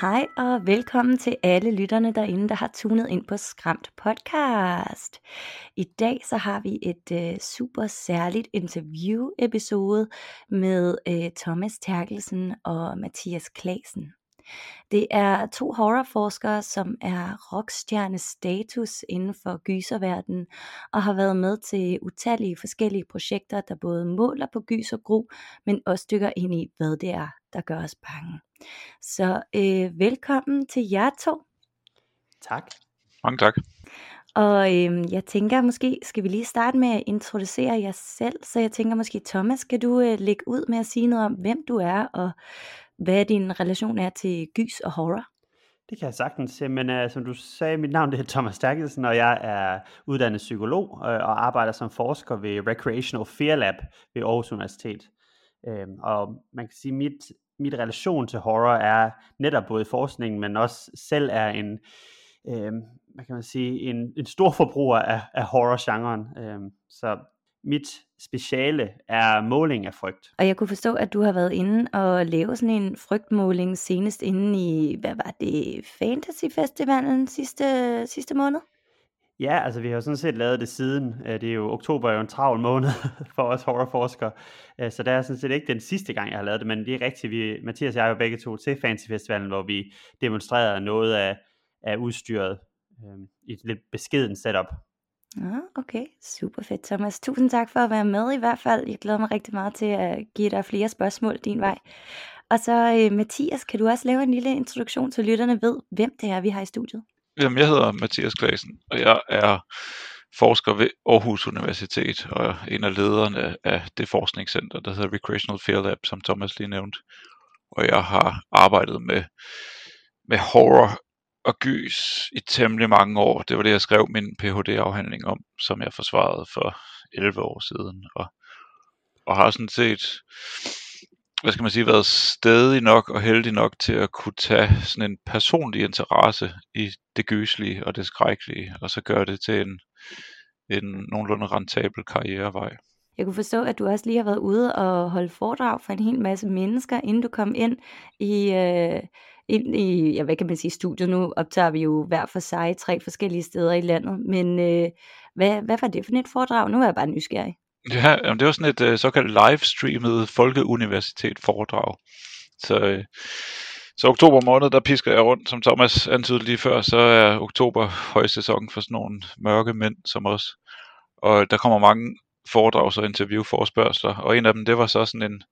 Hej og velkommen til alle lytterne derinde, der har tunet ind på Skræmt podcast. I dag så har vi et øh, super særligt interview episode med øh, Thomas Terkelsen og Mathias Klasen. Det er to horrorforskere, som er rockstjerne status inden for gyserverdenen og har været med til utallige forskellige projekter, der både måler på gys og gro, men også dykker ind i, hvad det er, der gør os bange. Så øh, velkommen til jer to. Tak. Mange tak. Og øh, jeg tænker måske, skal vi lige starte med at introducere jer selv. Så jeg tænker måske, Thomas, skal du øh, lægge ud med at sige noget om, hvem du er, og hvad din relation er til gys og horror? Det kan jeg sagtens. Men uh, som du sagde, mit navn det er Thomas Terkelsen, og jeg er uddannet psykolog uh, og arbejder som forsker ved Recreational Fear Lab ved Aarhus Universitet. Uh, og man kan sige, mit mit relation til horror er netop både forskningen men også selv er en, øh, hvad kan man sige, en, en stor forbruger af, af horror-genren. Øh, så mit speciale er måling af frygt. Og jeg kunne forstå, at du har været inde og lave sådan en frygtmåling senest inde i, hvad var det, Fantasy Festivalen sidste, sidste måned? Ja, altså vi har jo sådan set lavet det siden. Øh, det er jo oktober er jo en travl måned for os horrorforskere, øh, så det er sådan set ikke den sidste gang, jeg har lavet det, men det er rigtigt. Vi, Mathias og jeg er jo begge to til Fancy Festivalen, hvor vi demonstrerede noget af, af udstyret øh, i et lidt beskeden setup. Ja, okay. Super fedt, Thomas. Tusind tak for at være med i hvert fald. Jeg glæder mig rigtig meget til at give dig flere spørgsmål din vej. Og så øh, Mathias, kan du også lave en lille introduktion, så lytterne ved, hvem det er, vi har i studiet? Jamen, jeg hedder Mathias Klasen, og jeg er forsker ved Aarhus Universitet, og en af lederne af det forskningscenter, der hedder Recreational Fear Lab, som Thomas lige nævnte. Og jeg har arbejdet med, med horror og gys i temmelig mange år. Det var det, jeg skrev min Ph.D.-afhandling om, som jeg forsvarede for 11 år siden. Og, og har sådan set hvad skal man sige, været stedig nok og heldig nok til at kunne tage sådan en personlig interesse i det gyslige og det skrækkelige, og så gøre det til en, en nogenlunde rentabel karrierevej. Jeg kunne forstå, at du også lige har været ude og holde foredrag for en hel masse mennesker, inden du kom ind i, øh, ind i ja, hvad kan man sige, studiet. Nu optager vi jo hver for sig tre forskellige steder i landet, men øh, hvad, hvad var det for et foredrag? Nu er jeg bare nysgerrig. Ja, jamen det var sådan et uh, såkaldt livestreamet folkeuniversitet foredrag. Så, uh, så oktober måned, der pisker jeg rundt, som Thomas antydede lige før, så er oktober højsæson for sådan nogle mørke mænd som os. Og der kommer mange foredrags- og interviewforspørgseler, og en af dem, det var så sådan en,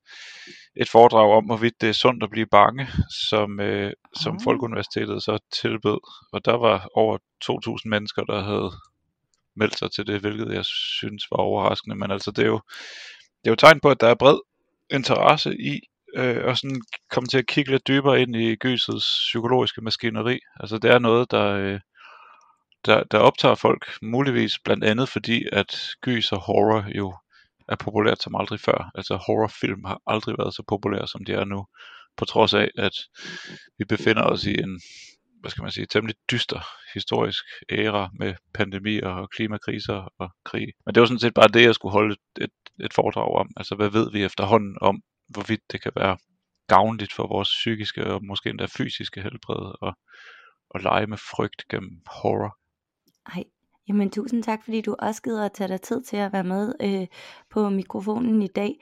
et foredrag om, hvorvidt det er sundt at blive bange, som, øh, som ah. Folkeuniversitetet så tilbød. Og der var over 2.000 mennesker, der havde meldt sig til det, hvilket jeg synes var overraskende. Men altså, det er jo, det er jo tegn på, at der er bred interesse i øh, at sådan komme til at kigge lidt dybere ind i gysets psykologiske maskineri. Altså, det er noget, der, øh, der, der optager folk, muligvis blandt andet fordi, at gys og horror jo er populært som aldrig før. Altså horrorfilm har aldrig været så populære, som de er nu, på trods af, at vi befinder os i en hvad skal man sige, temmelig dyster historisk æra med pandemier og klimakriser og krig. Men det var sådan set bare det, jeg skulle holde et, et, foredrag om. Altså, hvad ved vi efterhånden om, hvorvidt det kan være gavnligt for vores psykiske og måske endda fysiske helbred og, og lege med frygt gennem horror. Ej, Jamen tusind tak, fordi du også gider at tage dig tid til at være med øh, på mikrofonen i dag.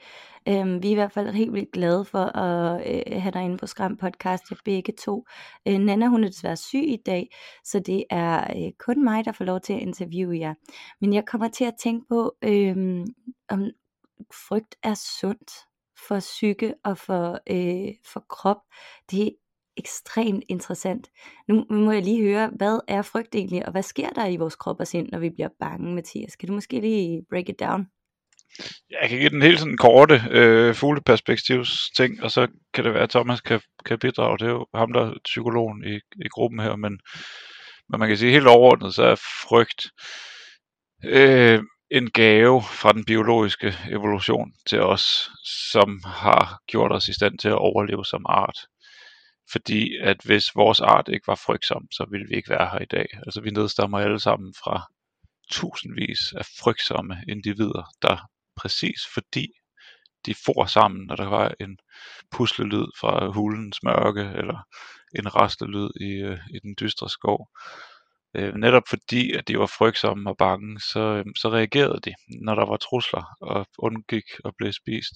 Øh, vi er i hvert fald helt vildt glade for at øh, have dig inde på Skram Podcast, jeg begge to. Øh, Nana hun er desværre syg i dag, så det er øh, kun mig, der får lov til at interviewe jer. Men jeg kommer til at tænke på, øh, om frygt er sundt for psyke og for, øh, for krop. Det ekstremt interessant. Nu må jeg lige høre, hvad er frygt egentlig, og hvad sker der i vores krop og sind, når vi bliver bange, Mathias? Kan du måske lige break it down? jeg kan give den helt sådan korte øh, fugleperspektivs ting, og så kan det være, at Thomas kan, kan bidrage. Det er jo ham, der er psykologen i, i gruppen her, men, men man kan sige helt overordnet, så er frygt øh, en gave fra den biologiske evolution til os, som har gjort os i stand til at overleve som art. Fordi at hvis vores art ikke var frygtsom, så ville vi ikke være her i dag. Altså vi nedstammer alle sammen fra tusindvis af frygtsomme individer, der præcis fordi de for sammen, når der var en puslelyd fra hulens mørke, eller en rastelyd i, øh, i den dystre skov. Øh, netop fordi, at de var frygtsomme og bange, så, øh, så reagerede de, når der var trusler, og undgik at blive spist.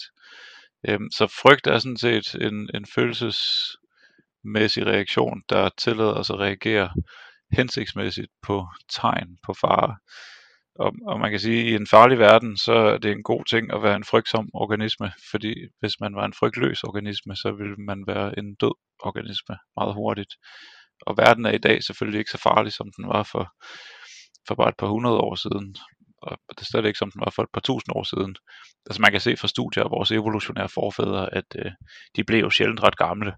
Øh, så frygt er sådan set en, en mæssig reaktion, der tillader os at reagere hensigtsmæssigt på tegn på fare. Og, og man kan sige, at i en farlig verden, så er det en god ting at være en frygtsom organisme, fordi hvis man var en frygtløs organisme, så ville man være en død organisme meget hurtigt. Og verden er i dag selvfølgelig ikke så farlig, som den var for, for bare et par hundrede år siden. Og det er stadig ikke, som den var for et par tusind år siden. Altså man kan se fra studier af vores evolutionære forfædre, at øh, de blev jo sjældent ret gamle.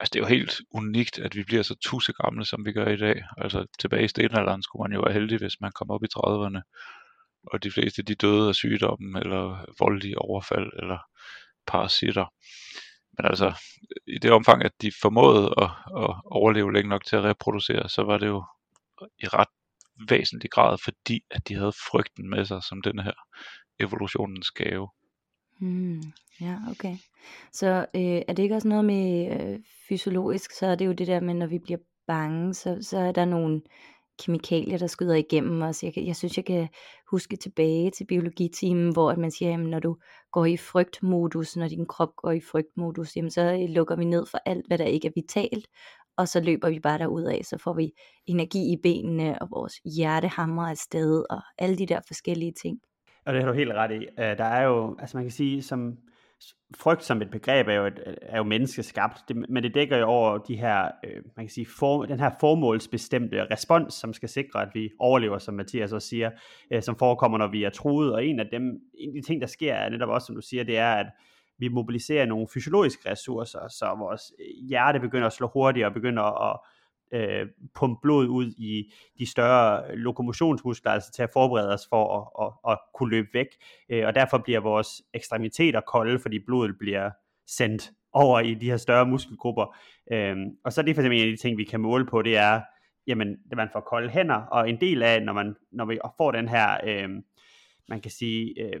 Altså det er jo helt unikt, at vi bliver så tusse gamle, som vi gør i dag. Altså tilbage i stenalderen skulle man jo være heldig, hvis man kom op i 30'erne. Og de fleste de døde af sygdommen, eller voldelige overfald, eller parasitter. Men altså, i det omfang, at de formåede at, at overleve længe nok til at reproducere, så var det jo i ret væsentlig grad, fordi at de havde frygten med sig som den her evolutionens gave. Mm, ja, okay. Så øh, er det ikke også noget med øh, fysiologisk, så er det jo det der med, når vi bliver bange, så, så er der nogle kemikalier, der skyder igennem os. Jeg, jeg synes, jeg kan huske tilbage til biologitimen, hvor at man siger, at når du går i frygtmodus, når din krop går i frygtmodus, jamen så øh, lukker vi ned for alt, hvad der ikke er vitalt, og så løber vi bare derud af, så får vi energi i benene, og vores hjerte hamrer afsted, og alle de der forskellige ting. Og det har du helt ret i. Øh, der er jo, altså man kan sige, som frygt som et begreb er jo, et, er jo menneskeskabt, det, men det dækker jo over de her, øh, man kan sige, for, den her formålsbestemte respons, som skal sikre, at vi overlever, som Mathias også siger, øh, som forekommer, når vi er truet, og en af dem, en af de ting, der sker, er netop også, som du siger, det er, at vi mobiliserer nogle fysiologiske ressourcer, så vores hjerte begynder at slå hurtigere, og begynder at, øh, pumpe blod ud i de større lokomotionsmuskler, altså til at forberede os for at, at, at kunne løbe væk. Øh, og derfor bliver vores ekstremiteter kolde, fordi blodet bliver sendt over i de her større muskelgrupper. Øh, og så er det for eksempel en af de ting, vi kan måle på, det er, jamen, at man får kolde hænder, og en del af, når, man, når vi får den her, øh, man kan sige, øh,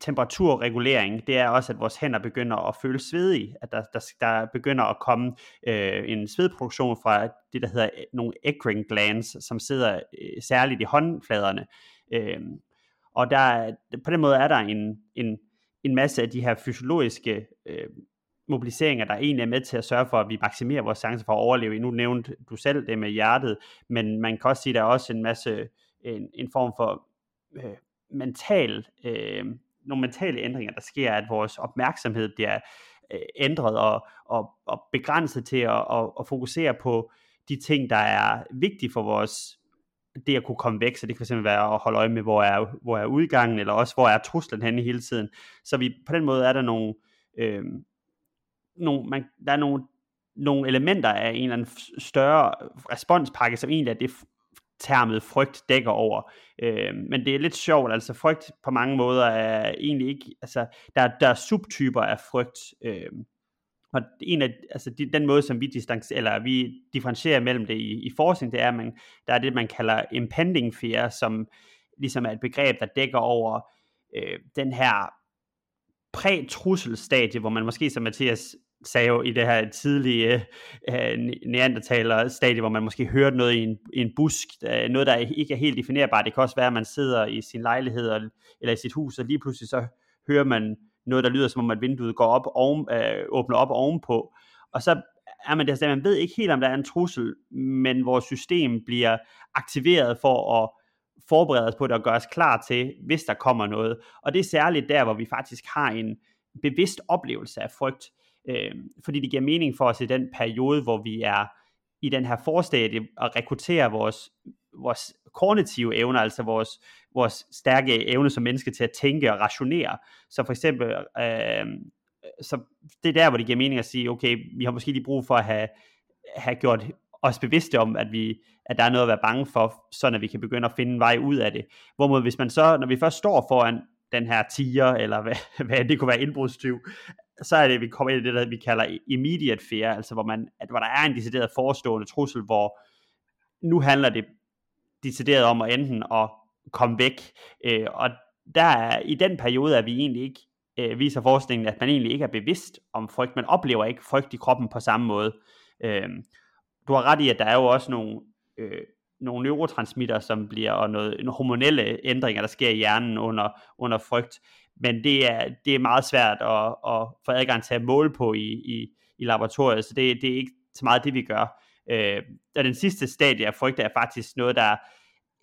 temperaturregulering, det er også, at vores hænder begynder at føle svedige, at der, der, der begynder at komme øh, en svedproduktion fra det, der hedder øh, nogle eccrine glands, som sidder øh, særligt i håndfladerne. Øh, og der, på den måde er der en, en, en masse af de her fysiologiske øh, mobiliseringer, der egentlig er med til at sørge for, at vi maksimerer vores chance for at overleve. Nu nævnte du selv det med hjertet, men man kan også sige, at der er også en masse, en, en form for øh, mental øh, nogle mentale ændringer, der sker, at vores opmærksomhed bliver øh, ændret og, og, og begrænset til at, at, og fokusere på de ting, der er vigtige for vores det at kunne komme væk, så det kan fx være at holde øje med, hvor er, hvor er udgangen, eller også hvor er truslen henne hele tiden. Så vi, på den måde er der nogle, øh, nogle man, der er nogle, nogle elementer af en eller anden større responspakke, som egentlig er det termet frygt dækker over. Øh, men det er lidt sjovt, altså frygt på mange måder er egentlig ikke, altså der, der er subtyper af frygt, øh, og en af, altså de, den måde, som vi, distance, eller vi differentierer mellem det i, i forskning, det er, at man, der er det, man kalder impending fear, som ligesom er et begreb, der dækker over øh, den her præ-trusselstadie, hvor man måske, som Mathias sagde jo i det her tidlige øh, uh, neandertaler-stadie, hvor man måske hørte noget i en, i en busk, uh, noget der ikke er helt definerbart. Det kan også være, at man sidder i sin lejlighed og, eller i sit hus, og lige pludselig så hører man noget, der lyder som om, at vinduet går op oven, uh, åbner op ovenpå. Og så er man der, man ved ikke helt, om der er en trussel, men vores system bliver aktiveret for at forberede os på det og gøre os klar til, hvis der kommer noget. Og det er særligt der, hvor vi faktisk har en bevidst oplevelse af frygt øh, øh, fordi det giver mening for os i den periode, hvor vi er i den her forstadie at rekruttere vores, vores kognitive evner, altså vores, vores stærke evne som menneske til at tænke og rationere. Så for eksempel, øh, så det er der, hvor det giver mening at sige, okay, vi har måske lige brug for at have, have gjort os bevidste om, at, vi, at der er noget at være bange for, så at vi kan begynde at finde en vej ud af det. Hvorimod hvis man så, når vi først står foran den her tiger, eller hvad, hvad det kunne være indbrudstyv, så er det, vi kommer ind i det, der vi kalder immediate fear, altså hvor, man, at, hvor der er en decideret forestående trussel, hvor nu handler det decideret om at enten at komme væk, øh, og der er, i den periode er vi egentlig ikke, øh, viser forskningen, at man egentlig ikke er bevidst om frygt, man oplever ikke frygt i kroppen på samme måde. Øh, du har ret i, at der er jo også nogle, øh, nogle neurotransmitter, som bliver, og noget, nogle hormonelle ændringer, der sker i hjernen under, under frygt, men det er, det er meget svært at, at få adgang til at måle på i, i, i laboratoriet, så det, det er ikke så meget det, vi gør. Øh, og den sidste stadie af frygt er faktisk noget, der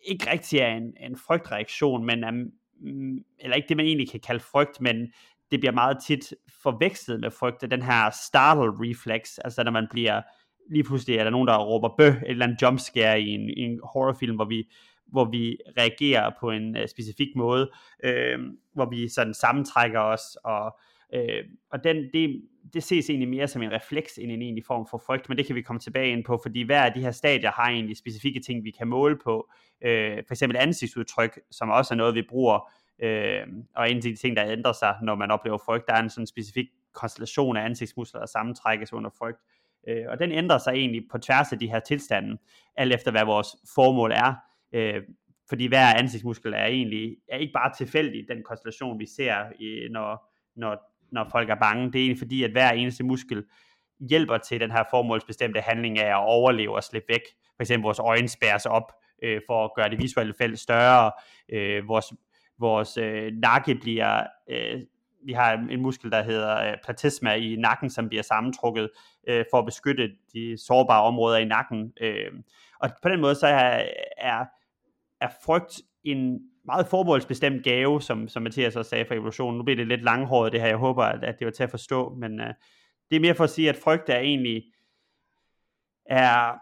ikke rigtig er en, en frygtreaktion, men er, mm, eller ikke det, man egentlig kan kalde frygt, men det bliver meget tit forvekslet med frygt, den her startle reflex, altså når man bliver, lige pludselig er der nogen, der råber bøh, et eller andet jumpscare i en, i en horrorfilm, hvor vi, hvor vi reagerer på en øh, specifik måde, øh, hvor vi sådan sammentrækker os, og, øh, og den, det, det ses egentlig mere som en refleks end en egentlig form for frygt, men det kan vi komme tilbage ind på, fordi hver af de her stadier har egentlig specifikke ting, vi kan måle på. Øh, for eksempel ansigtsudtryk, som også er noget, vi bruger, øh, og en af de ting, der ændrer sig, når man oplever frygt, der er en sådan specifik konstellation af ansigtsmuskler, der sammentrækkes under frygt. Øh, og den ændrer sig egentlig på tværs af de her tilstande, alt efter hvad vores formål er. Øh, fordi hver ansigtsmuskel er egentlig er ikke bare tilfældig, den konstellation, vi ser, øh, når, når når folk er bange. Det er egentlig fordi, at hver eneste muskel hjælper til den her formålsbestemte handling af at overleve og slippe væk. For eksempel vores øjne spærres op øh, for at gøre det visuelle felt større. Øh, vores vores øh, nakke bliver... Øh, vi har en muskel, der hedder øh, platysma i nakken, som bliver sammentrukket øh, for at beskytte de sårbare områder i nakken. Øh, og på den måde så er, er, er frygt en meget forbeholdsbestemt gave, som, som Mathias også sagde for evolutionen. Nu bliver det lidt langhåret det her, jeg håber, at, at det var til at forstå, men uh, det er mere for at sige, at frygt er egentlig er,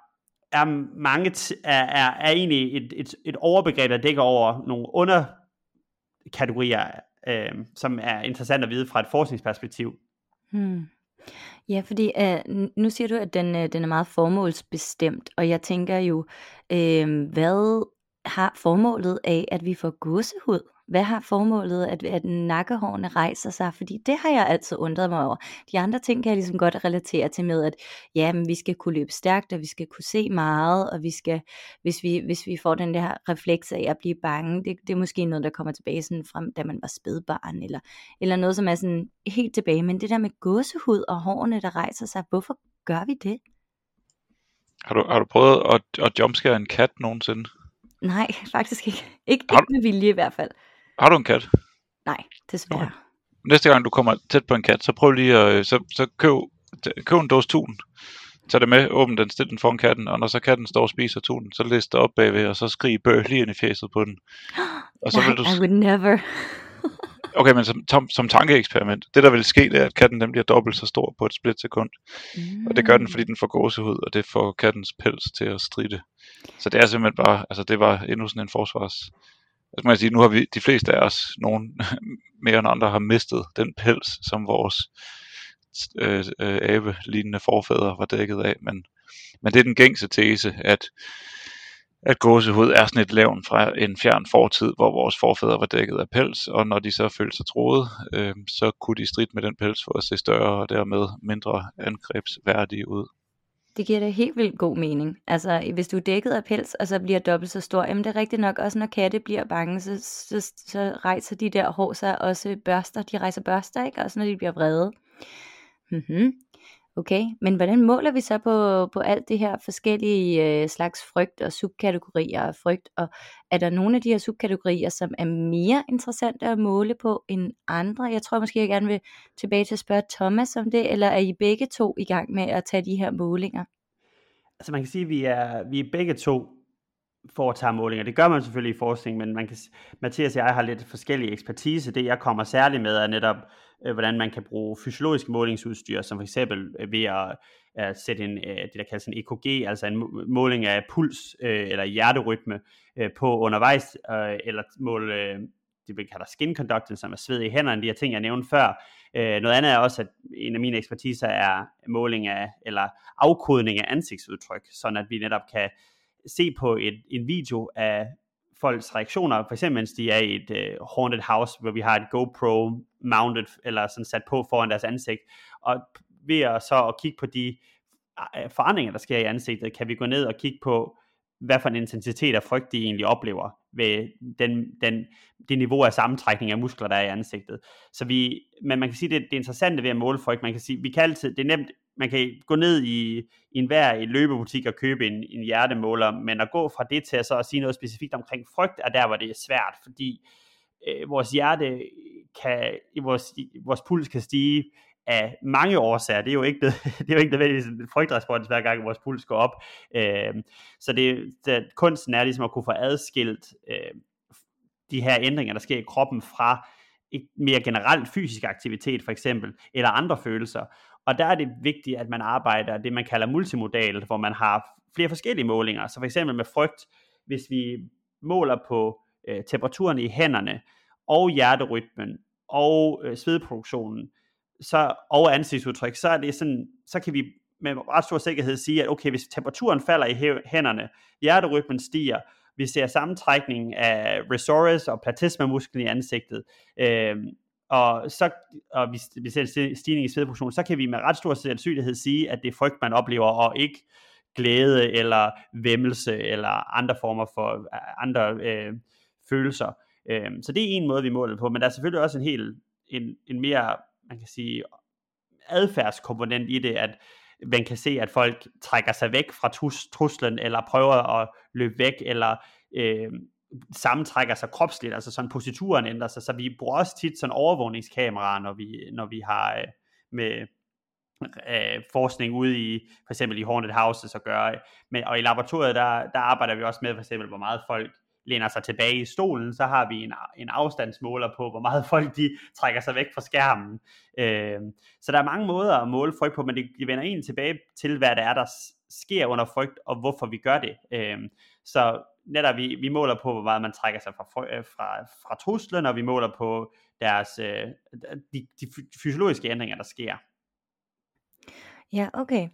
er, mange t- er, er, er egentlig et, et, et overbegreb, der dækker over nogle underkategorier, øh, som er interessant at vide fra et forskningsperspektiv. Hmm. Ja, fordi uh, nu siger du, at den, uh, den er meget formålsbestemt, og jeg tænker jo, uh, hvad har formålet af, at vi får gåsehud? Hvad har formålet, at, at nakkehårene rejser sig? Fordi det har jeg altid undret mig over. De andre ting kan jeg ligesom godt relatere til med, at ja, men vi skal kunne løbe stærkt, og vi skal kunne se meget, og vi skal, hvis vi, hvis vi får den der refleks af at blive bange, det, det er måske noget, der kommer tilbage sådan frem, da man var spædbarn, eller, eller noget, som er sådan helt tilbage. Men det der med gåsehud og hårene, der rejser sig, hvorfor gør vi det? Har du, har du prøvet at, at jumpscare en kat nogensinde? Nej, faktisk ikke. Ikke, Har ikke med vilje i hvert fald. Har du en kat? Nej, desværre. Næste gang du kommer tæt på en kat, så prøv lige at, øh, så, så køb, køb en dåse tun. Tag det med, åbn den, stil den foran katten, og når så katten står og spiser tunen, så læs det op bagved, og så skrig bøh lige ind i fjeset på den. Og så Nej, vil du... I would never. Okay, men som, som, som tankeeksperiment, det der vil ske, det er, at katten den bliver dobbelt så stor på et splitsekund. Mm. Og det gør den, fordi den får gåsehud, og det får kattens pels til at stride. Så det er simpelthen bare, altså det var endnu sådan en forsvars... Altså man sige, nu har vi, de fleste af os, nogen mere end andre, har mistet den pels, som vores øh, øh, abe-lignende forfædre var dækket af. Men, men det er den gængse tese, at at gåsehud er sådan et levn fra en fjern fortid, hvor vores forfædre var dækket af pels, og når de så følte sig troet, øh, så kunne de stride med den pels for at se større og dermed mindre angrebsværdige ud. Det giver da helt vildt god mening. Altså, hvis du er dækket af pels, og så bliver dobbelt så stor, jamen det er rigtigt nok, også når katte bliver bange, så, så, så rejser de der hår sig også børster, de rejser børster, ikke? Også når de bliver vrede. Mm-hmm. Okay, men hvordan måler vi så på, på alt det her forskellige øh, slags frygt og subkategorier af frygt, og er der nogle af de her subkategorier, som er mere interessante at måle på end andre? Jeg tror måske, jeg gerne vil tilbage til at spørge Thomas om det, eller er I begge to i gang med at tage de her målinger? Altså man kan sige, at vi er, vi er begge to foretager målinger. Det gør man selvfølgelig i forskning, men man kan, Mathias og jeg har lidt forskellige ekspertise. Det jeg kommer særligt med er netop øh, hvordan man kan bruge fysiologisk målingsudstyr, som for eksempel øh, ved at, at sætte en, øh, det, der kaldes en EKG, altså en måling af puls øh, eller hjerterytme øh, på undervejs, øh, eller måle øh, det vi kalder skin conductance, som er sved i hænderne, de her ting, jeg nævnte før. Øh, noget andet er også, at en af mine ekspertiser er måling af, eller afkodning af ansigtsudtryk, sådan at vi netop kan se på et, en video af folks reaktioner, for eksempel mens de er i et uh, haunted house, hvor vi har et GoPro mounted, eller sådan sat på foran deres ansigt, og ved at så at kigge på de forandringer, der sker i ansigtet, kan vi gå ned og kigge på, hvad for en intensitet af frygt de egentlig oplever ved den, den, det niveau af sammentrækning af muskler, der er i ansigtet. Så vi, men man kan sige, det, det interessante ved at måle frygt, man kan sige, vi kan altid, det er nemt, man kan gå ned i, i enhver i løbebutik og købe en, en hjertemåler, men at gå fra det til at så at sige noget specifikt omkring frygt, er der, hvor det er svært, fordi øh, vores hjerte kan, vores, vores puls kan stige af mange årsager. Det er jo ikke, det, det er jo ikke nødvendigvis en frygtrespons, hver gang vores puls går op. Øh, så det, det, kunsten er ligesom at kunne få adskilt øh, de her ændringer, der sker i kroppen fra et mere generelt fysisk aktivitet for eksempel, eller andre følelser. Og der er det vigtigt, at man arbejder det, man kalder multimodalt, hvor man har flere forskellige målinger. Så for eksempel med frygt, hvis vi måler på øh, temperaturen i hænderne, og hjerterytmen, og øh, svedproduktionen, så, og ansigtsudtryk, så er det sådan, så kan vi med ret stor sikkerhed sige, at okay, hvis temperaturen falder i hænderne, hjerterytmen stiger, vi ser sammentrækning af resorus og platysmamusklen i ansigtet, øh, og, så, og vi, vi ser en stigning i svedproduktion, så kan vi med ret stor sandsynlighed sige, at det er frygt, man oplever, og ikke glæde eller vemmelse eller andre former for øh, andre øh, følelser. Øh, så det er en måde, vi måler på, men der er selvfølgelig også en helt en, en mere, man kan sige, adfærdskomponent i det, at man kan se, at folk trækker sig væk fra trus, truslen, eller prøver at løbe væk, eller øh, sammentrækker sig kropsligt, altså sådan posituren ændrer sig, så vi bruger også tit sådan overvågningskameraer, når vi, når vi har øh, med øh, forskning ude i, for eksempel i Hornet Houses at gøre, men, og i laboratoriet, der, der arbejder vi også med for eksempel, hvor meget folk læner sig tilbage i stolen, så har vi en, en afstandsmåler på, hvor meget folk de trækker sig væk fra skærmen. Øh, så der er mange måder at måle frygt på, men det, det vender en tilbage til, hvad det er, der sker under frygt, og hvorfor vi gør det. Øh, så netop vi, vi måler på, hvor meget man trækker sig fra, øh, fra, fra truslen, og vi måler på deres, øh, de, de fysiologiske ændringer, der sker. Ja, okay.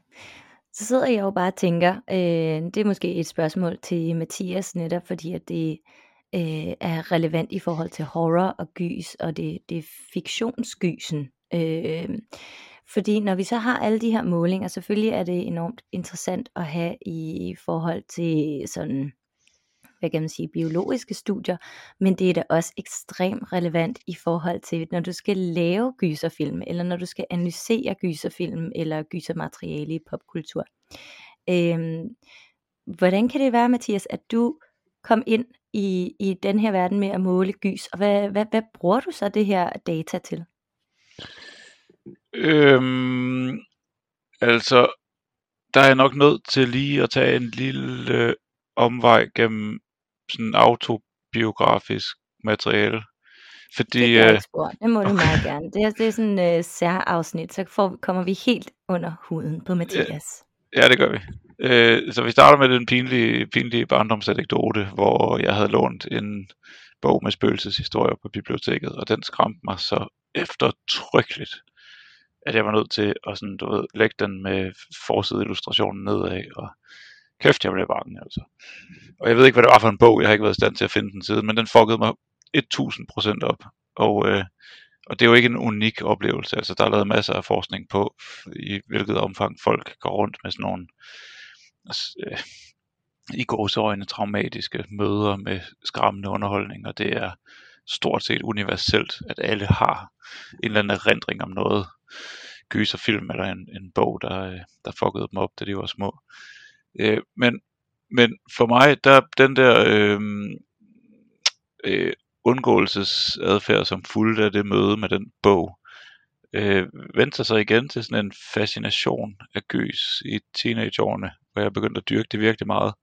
Så sidder jeg jo bare og tænker, øh, det er måske et spørgsmål til Mathias netop, fordi at det øh, er relevant i forhold til horror og gys, og det, det er fiktionsgysen. Øh, fordi når vi så har alle de her målinger, selvfølgelig er det enormt interessant at have i forhold til sådan hvad kan man sige, biologiske studier, men det er da også ekstremt relevant i forhold til, når du skal lave gyserfilm, eller når du skal analysere gyserfilm, eller gysermateriale i popkultur. Øhm, hvordan kan det være, Mathias, at du kom ind i, i den her verden med at måle gys, og hvad, hvad, hvad bruger du så det her data til? Øhm, altså, der er jeg nok nødt til lige at tage en lille øh, omvej gennem sådan autobiografisk materiale. Fordi, det, er øh, det må du okay. meget gerne. Det er, det er sådan et uh, særafsnit, så får, kommer vi helt under huden på Mathias. Ja, ja det gør vi. Øh, så vi starter med den pinlige, pinlige barndomsanekdote, hvor jeg havde lånt en bog med spøgelseshistorier på biblioteket, og den skræmte mig så eftertrykkeligt, at jeg var nødt til at sådan, du ved, lægge den med forside illustrationen nedad, og Kæft, jeg blev bange, altså. Og jeg ved ikke, hvad det var for en bog. Jeg har ikke været i stand til at finde den siden, men den fuckede mig 1000% op. Og, øh, og det er jo ikke en unik oplevelse. Altså, der er lavet masser af forskning på, i hvilket omfang folk går rundt med sådan nogle altså, øh, i gåseøjne traumatiske møder med skræmmende underholdning, og det er stort set universelt, at alle har en eller anden erindring om noget gyserfilm eller en, en bog, der, øh, der fuckede dem op, da de var små. Øh, men, men for mig, der den der øh, øh, undgåelsesadfærd, som fulgte af det møde med den bog, øh, vendte sig igen til sådan en fascination af gys i teenageårene, hvor jeg begyndte at dyrke det virkelig meget.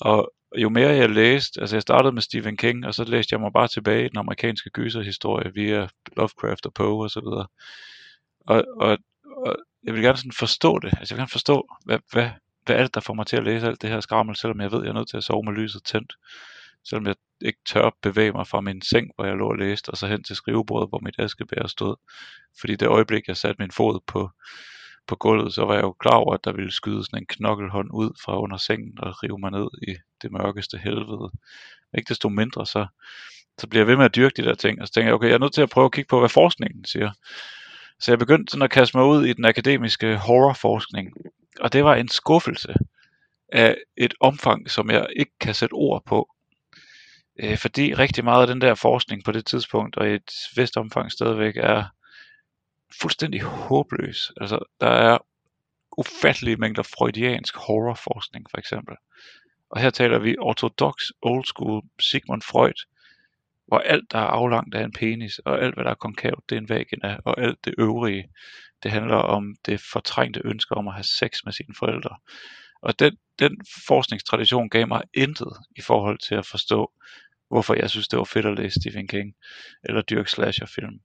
Og jo mere jeg læste, altså jeg startede med Stephen King, og så læste jeg mig bare tilbage i den amerikanske gyserhistorie via Lovecraft og Poe og så videre. Og, og, og jeg vil gerne sådan forstå det. Altså jeg vil gerne forstå, hvad, hvad, hvad er det, der får mig til at læse alt det her skrammel, selvom jeg ved, at jeg er nødt til at sove med lyset tændt. Selvom jeg ikke tør bevæge mig fra min seng, hvor jeg lå og læste, og så hen til skrivebordet, hvor mit askebær stod. Fordi det øjeblik, jeg satte min fod på, på gulvet, så var jeg jo klar over, at der ville skyde sådan en knokkelhånd ud fra under sengen og rive mig ned i det mørkeste helvede. Ikke desto mindre, så, så bliver jeg ved med at dyrke de der ting, og så tænker jeg, okay, jeg er nødt til at prøve at kigge på, hvad forskningen siger. Så jeg begyndte sådan at kaste mig ud i den akademiske horrorforskning, og det var en skuffelse af et omfang, som jeg ikke kan sætte ord på. Øh, fordi rigtig meget af den der forskning på det tidspunkt, og i et vist omfang stadigvæk, er fuldstændig håbløs. Altså, der er ufattelige mængder freudiansk horrorforskning, for eksempel. Og her taler vi ortodox, old school Sigmund Freud, hvor alt, der er aflangt, er en penis, og alt, hvad der er konkavt, det er en vagina, og alt det øvrige, det handler om det fortrængte ønske om at have sex med sine forældre. Og den, den forskningstradition gav mig intet i forhold til at forstå, hvorfor jeg synes, det var fedt at læse Stephen King, eller dyrke slasherfilm.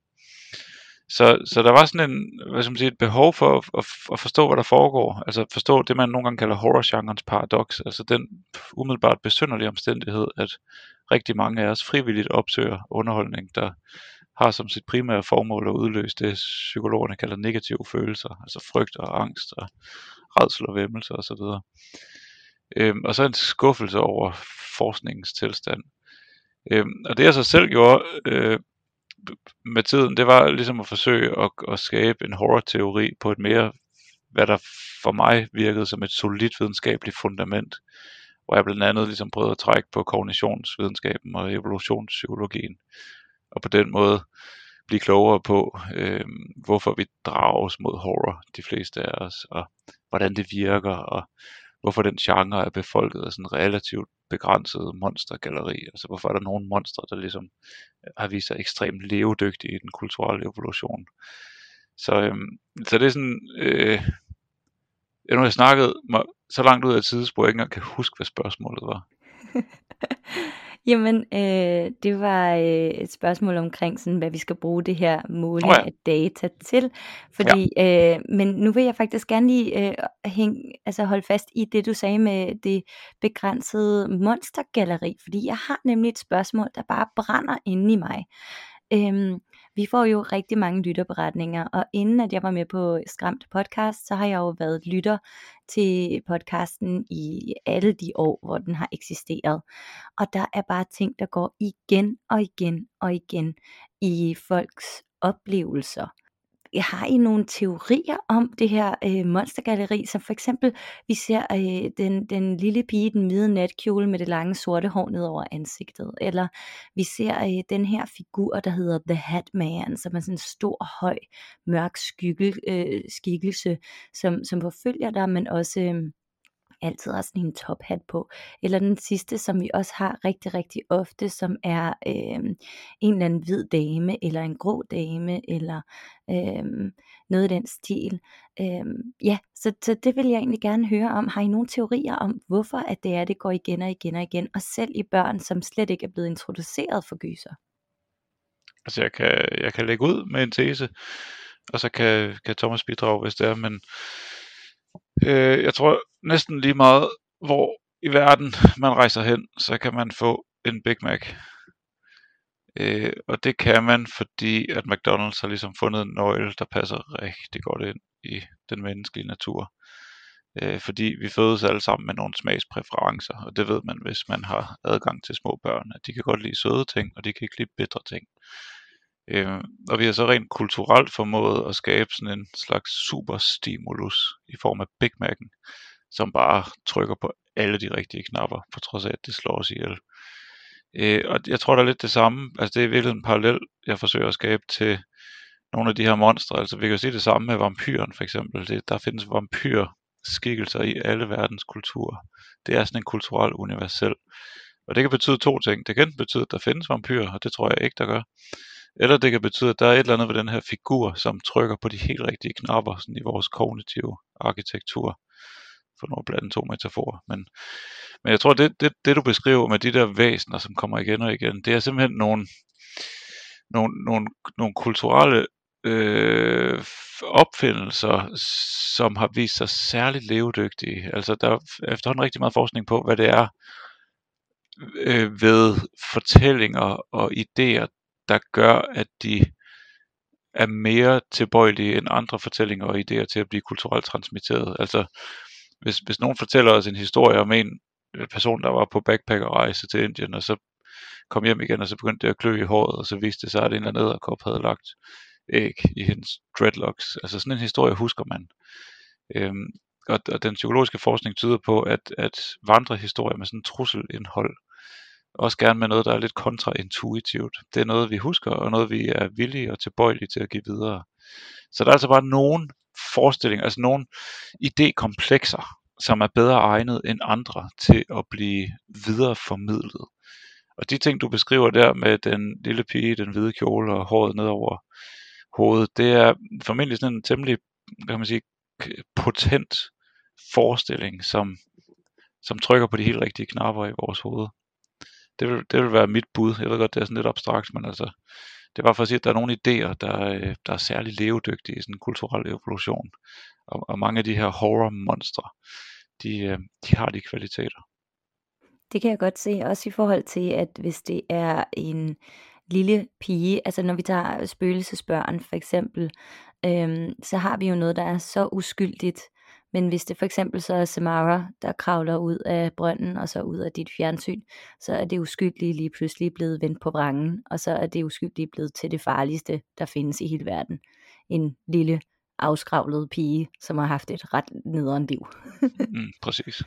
Så, så der var sådan en, hvad skal man sige, et behov for at, at, at forstå, hvad der foregår. Altså forstå det, man nogle gange kalder horrorgenrens paradoks. Altså den umiddelbart besynderlige omstændighed, at rigtig mange af os frivilligt opsøger underholdning, der har som sit primære formål at udløse det, psykologerne kalder negative følelser, altså frygt og angst og redsel og vemmelse osv. Øhm, og så en skuffelse over forskningens tilstand. Øhm, og det jeg så selv gjorde øh, med tiden, det var ligesom at forsøge at, at skabe en horror-teori på et mere, hvad der for mig virkede som et solidt videnskabeligt fundament, hvor jeg blandt andet ligesom prøvede at trække på kognitionsvidenskaben og evolutionspsykologien, og på den måde blive klogere på, øh, hvorfor vi drages mod horror, de fleste af os, og hvordan det virker, og hvorfor den genre er befolket af sådan relativt begrænset monstergalleri. Altså hvorfor er der nogle monstre, der ligesom øh, har vist sig ekstremt levedygtige i den kulturelle evolution. Så, øhm, så det er sådan, øh, nu har jeg snakket mig så langt ud af tidsspor, jeg ikke engang kan huske, hvad spørgsmålet var. Jamen, øh, det var øh, et spørgsmål omkring, sådan, hvad vi skal bruge det her måling oh ja. af data til. Fordi, ja. øh, men nu vil jeg faktisk gerne lige øh, hæng, altså holde fast i det, du sagde med det begrænsede monstergalleri. Fordi jeg har nemlig et spørgsmål, der bare brænder inde i mig. Øhm, vi får jo rigtig mange lytterberetninger, og inden at jeg var med på Skræmt podcast, så har jeg jo været lytter til podcasten i alle de år, hvor den har eksisteret. Og der er bare ting, der går igen og igen og igen i folks oplevelser har I nogle teorier om det her øh, monstergalleri, som for eksempel, vi ser øh, den, den lille pige, den hvide natkjole med det lange sorte hår ned over ansigtet, eller vi ser øh, den her figur, der hedder The Hat Man, som er sådan en stor, høj, mørk skygge, øh, skikkelse, som, som forfølger dig, men også... Øh, altid har sådan en tophat på. Eller den sidste, som vi også har rigtig, rigtig ofte, som er øh, en eller anden hvid dame, eller en grå dame, eller øh, noget i den stil. Øh, ja, så, så det vil jeg egentlig gerne høre om. Har I nogle teorier om, hvorfor at det er, det går igen og igen og igen, og selv i børn, som slet ikke er blevet introduceret for gyser? Altså jeg kan, jeg kan lægge ud med en tese, og så kan, kan Thomas bidrage, hvis det er, men Øh, jeg tror næsten lige meget, hvor i verden man rejser hen, så kan man få en Big Mac. Øh, og det kan man, fordi at McDonald's har ligesom fundet en nøgle, der passer rigtig godt ind i den menneskelige natur. Øh, fordi vi fødes alle sammen med nogle smagspræferencer, og det ved man, hvis man har adgang til små børn, at de kan godt lide søde ting, og de kan ikke lide bitre ting. Øh, og vi har så rent kulturelt formået at skabe sådan en slags superstimulus i form af Big Mac'en, som bare trykker på alle de rigtige knapper, på trods af, at det slår os ihjel. Øh, og jeg tror, der er lidt det samme. Altså det er virkelig en parallel, jeg forsøger at skabe til nogle af de her monstre. Altså vi kan se det samme med vampyren for eksempel. Det, der findes vampyr skikkelser i alle verdens kulturer. Det er sådan en kulturel universel. Og det kan betyde to ting. Det kan betyde, at der findes vampyrer, og det tror jeg ikke, der gør. Eller det kan betyde, at der er et eller andet ved den her figur, som trykker på de helt rigtige knapper sådan i vores kognitive arkitektur for nu at blande to metaforer. Men, men jeg tror, det, det, det du beskriver med de der væsener, som kommer igen og igen, det er simpelthen nogle, nogle, nogle, nogle kulturelle øh, opfindelser, som har vist sig særligt levedygtige. Altså der er efterhånden rigtig meget forskning på, hvad det er øh, ved fortællinger og idéer, der gør, at de er mere tilbøjelige end andre fortællinger og idéer til at blive kulturelt transmitteret. Altså, hvis, hvis nogen fortæller os en historie om en øh, person, der var på backpackerrejse til Indien, og så kom hjem igen, og så begyndte det at klø i håret, og så viste det sig, at en eller anden æderkop havde lagt æg i hendes dreadlocks. Altså sådan en historie husker man. Øhm, og, og den psykologiske forskning tyder på, at, at vandrehistorier med sådan en trusselindhold, også gerne med noget, der er lidt kontraintuitivt. Det er noget, vi husker, og noget, vi er villige og tilbøjelige til at give videre. Så der er altså bare nogen forestillinger, altså nogle idékomplekser, som er bedre egnet end andre til at blive videreformidlet. Og de ting, du beskriver der med den lille pige, den hvide kjole og håret ned over hovedet, det er formentlig sådan en temmelig, kan man sige, potent forestilling, som, som trykker på de helt rigtige knapper i vores hoved. Det vil, det vil være mit bud. Jeg ved godt, det er sådan lidt abstrakt, men altså, det var for at sige, at der er nogle idéer, der, øh, der er særligt levedygtige i sådan en kulturel evolution. Og, og mange af de her horror-monstre, de, øh, de har de kvaliteter. Det kan jeg godt se, også i forhold til, at hvis det er en lille pige, altså når vi tager spøgelsesbørn for eksempel, øhm, så har vi jo noget, der er så uskyldigt, men hvis det for eksempel så er Samara, der kravler ud af brønden og så ud af dit fjernsyn, så er det uskyldige lige pludselig blevet vendt på vrangen, og så er det uskyldige blevet til det farligste, der findes i hele verden. En lille afskravlet pige, som har haft et ret nederen liv. mm, præcis.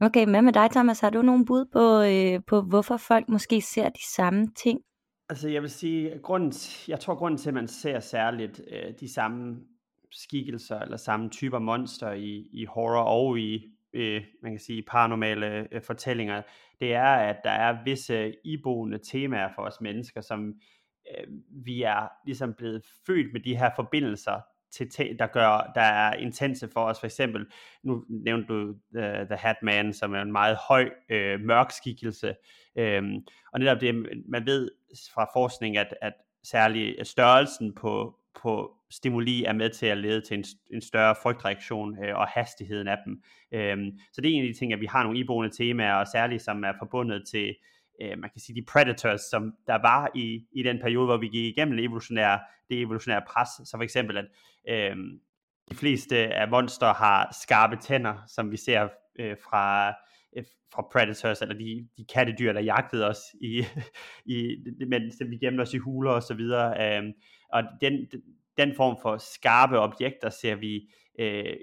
Okay, hvad med dig, Thomas? Har du nogen bud på, øh, på hvorfor folk måske ser de samme ting? Altså jeg vil sige, grunden, jeg tror grunden til, at man ser særligt øh, de samme skikkelser eller samme typer monster i, i horror og i øh, man kan sige paranormale øh, fortællinger, det er, at der er visse iboende temaer for os mennesker, som øh, vi er ligesom blevet født med de her forbindelser til, der gør, der er intense for os. For eksempel, nu nævnte du uh, The Hat Man, som er en meget høj, øh, mørk skikkelse. Øhm, og netop det, man ved fra forskning, at, at særlig størrelsen på, på stimuli er med til at lede til en, en større frygtreaktion øh, og hastigheden af dem. Øhm, så det er en af de ting, at vi har nogle iboende temaer, og særligt som er forbundet til øh, man kan sige, de predators, som der var i, i den periode, hvor vi gik igennem det evolutionære, det evolutionære pres. Så for eksempel, at øh, de fleste af monster har skarpe tænder, som vi ser øh, fra, øh, fra predators, eller de, de kattedyr, der jagtede os, i, i, mens vi gemte os i huler og så videre. Øhm, og den, den form for skarpe objekter ser vi øh,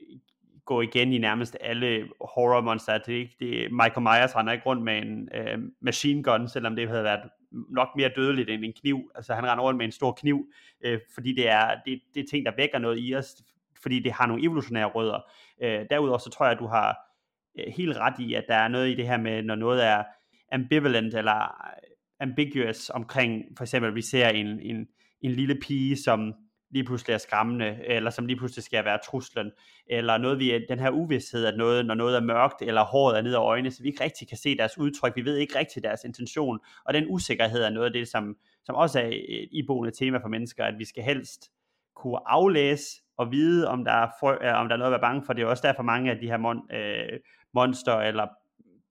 gå igen i nærmest alle horror monster. Det er ikke, det, Michael Myers render ikke rundt med en øh, machine gun, selvom det havde været nok mere dødeligt end en kniv. Altså han render rundt med en stor kniv, øh, fordi det er, det, det er ting, der vækker noget i os, fordi det har nogle evolutionære rødder. Øh, derudover så tror jeg, at du har øh, helt ret i, at der er noget i det her med, når noget er ambivalent eller øh, ambiguous omkring, for eksempel vi ser en, en, en lille pige, som lige pludselig er skræmmende, eller som lige pludselig skal være truslen, eller noget vi, den her uvidshed, at noget, når noget er mørkt, eller håret er ned ad øjnene, så vi ikke rigtig kan se deres udtryk, vi ved ikke rigtig deres intention, og den usikkerhed er noget af det, som, som også er et iboende tema for mennesker, at vi skal helst kunne aflæse og vide, om der er, frø, øh, om der er noget at være bange for. Det er også derfor mange af de her mon, øh, monster eller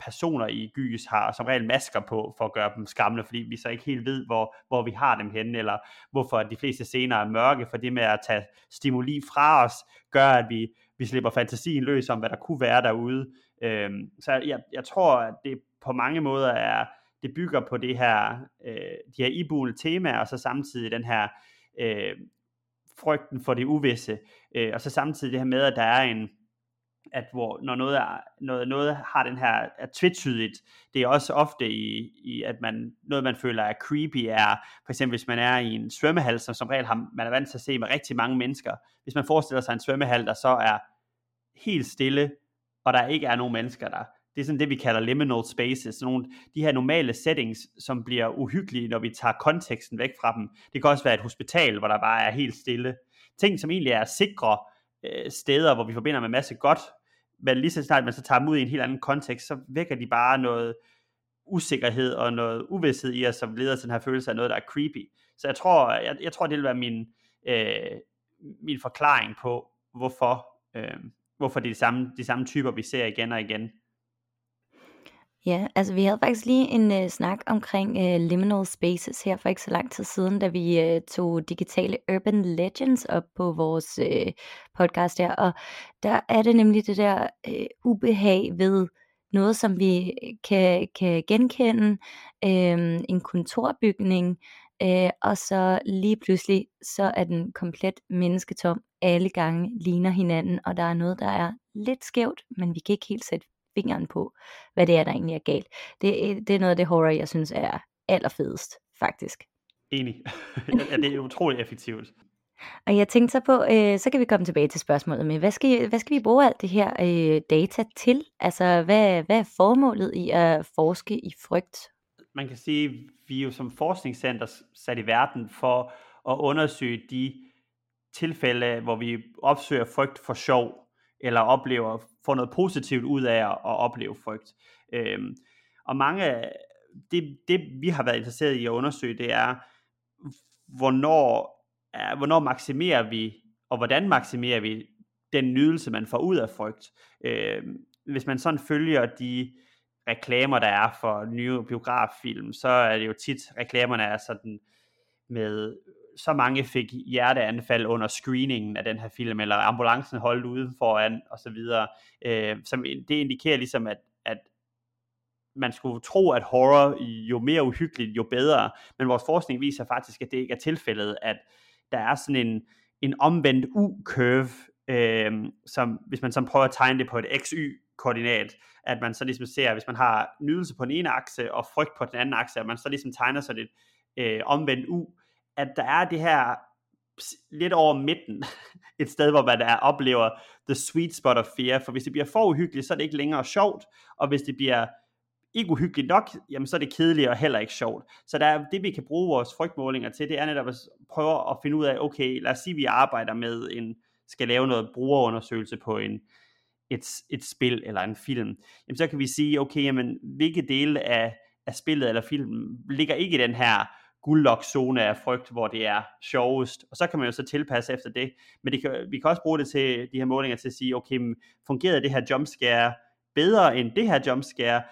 personer i gys har som regel masker på for at gøre dem skræmmende, fordi vi så ikke helt ved, hvor, hvor vi har dem henne, eller hvorfor de fleste scener er mørke, for det med at tage stimuli fra os, gør, at vi, vi slipper fantasien løs om, hvad der kunne være derude. Øhm, så jeg, jeg tror, at det på mange måder er, det bygger på det her, øh, de her iboende temaer, og så samtidig den her øh, frygten for det uvisse, øh, og så samtidig det her med, at der er en, at hvor, når noget, er, noget, noget har den her er tvetydigt, det er også ofte i, i, at man, noget man føler er creepy, er for eksempel hvis man er i en svømmehal, som som regel har, man er vant til at se med rigtig mange mennesker. Hvis man forestiller sig en svømmehal, der så er helt stille, og der ikke er nogen mennesker der. Det er sådan det, vi kalder liminal spaces. Nogle, de her normale settings, som bliver uhyggelige, når vi tager konteksten væk fra dem. Det kan også være et hospital, hvor der bare er helt stille. Ting, som egentlig er sikre, øh, steder, hvor vi forbinder med masse godt, men lige så snart man så tager dem ud i en helt anden kontekst, så vækker de bare noget usikkerhed og noget uvidshed i os, som leder til den her følelse af noget, der er creepy. Så jeg tror, jeg, jeg tror det vil være min, øh, min forklaring på, hvorfor, øh, hvorfor det er de samme, de samme typer, vi ser igen og igen. Ja, altså vi havde faktisk lige en uh, snak omkring uh, liminal spaces her for ikke så lang tid siden, da vi uh, tog digitale urban legends op på vores uh, podcast her, og der er det nemlig det der uh, ubehag ved noget, som vi kan, kan genkende, uh, en kontorbygning, uh, og så lige pludselig, så er den komplet mennesketom, alle gange ligner hinanden, og der er noget, der er lidt skævt, men vi kan ikke helt sætte fingeren på, hvad det er, der egentlig er galt. Det, det er noget af det horror, jeg synes er allerfedest, faktisk. Enig. ja, det er utroligt effektivt. Og jeg tænkte så på, øh, så kan vi komme tilbage til spørgsmålet med, hvad skal, hvad skal vi bruge alt det her øh, data til? Altså, hvad, hvad er formålet i at forske i frygt? Man kan sige, vi er jo som forskningscenter sat i verden for at undersøge de tilfælde, hvor vi opsøger frygt for sjov, eller oplever, får noget positivt ud af at, opleve frygt. Øhm, og mange, det, det vi har været interesseret i at undersøge, det er, hvornår, er, hvornår maksimerer vi, og hvordan maksimerer vi den nydelse, man får ud af frygt. Øhm, hvis man sådan følger de reklamer, der er for nye biograffilm, så er det jo tit, reklamerne er sådan med så mange fik hjerteanfald under screeningen af den her film, eller ambulancen holdt ude foran, og så videre. Øh, som, det indikerer ligesom, at, at man skulle tro, at horror jo mere uhyggeligt, jo bedre. Men vores forskning viser faktisk, at det ikke er tilfældet, at der er sådan en, en omvendt U-curve, øh, som hvis man så prøver at tegne det på et XY-koordinat, at man så ligesom ser, hvis man har nydelse på den ene akse og frygt på den anden akse, at man så ligesom tegner sådan et øh, omvendt U, at der er det her lidt over midten, et sted, hvor man der oplever the sweet spot of fear, for hvis det bliver for uhyggeligt, så er det ikke længere sjovt, og hvis det bliver ikke uhyggeligt nok, jamen så er det kedeligt og heller ikke sjovt. Så der er, det vi kan bruge vores frygtmålinger til, det er netop at prøve at finde ud af, okay, lad os sige, at vi arbejder med en, skal lave noget brugerundersøgelse på en, et, et spil eller en film, jamen så kan vi sige, okay, jamen, hvilke dele af, af spillet eller filmen ligger ikke i den her guldlokzone af frygt, hvor det er sjovest, og så kan man jo så tilpasse efter det, men det kan, vi kan også bruge det til de her målinger til at sige, okay, fungerede det her jumpscare bedre end det her jumpscare?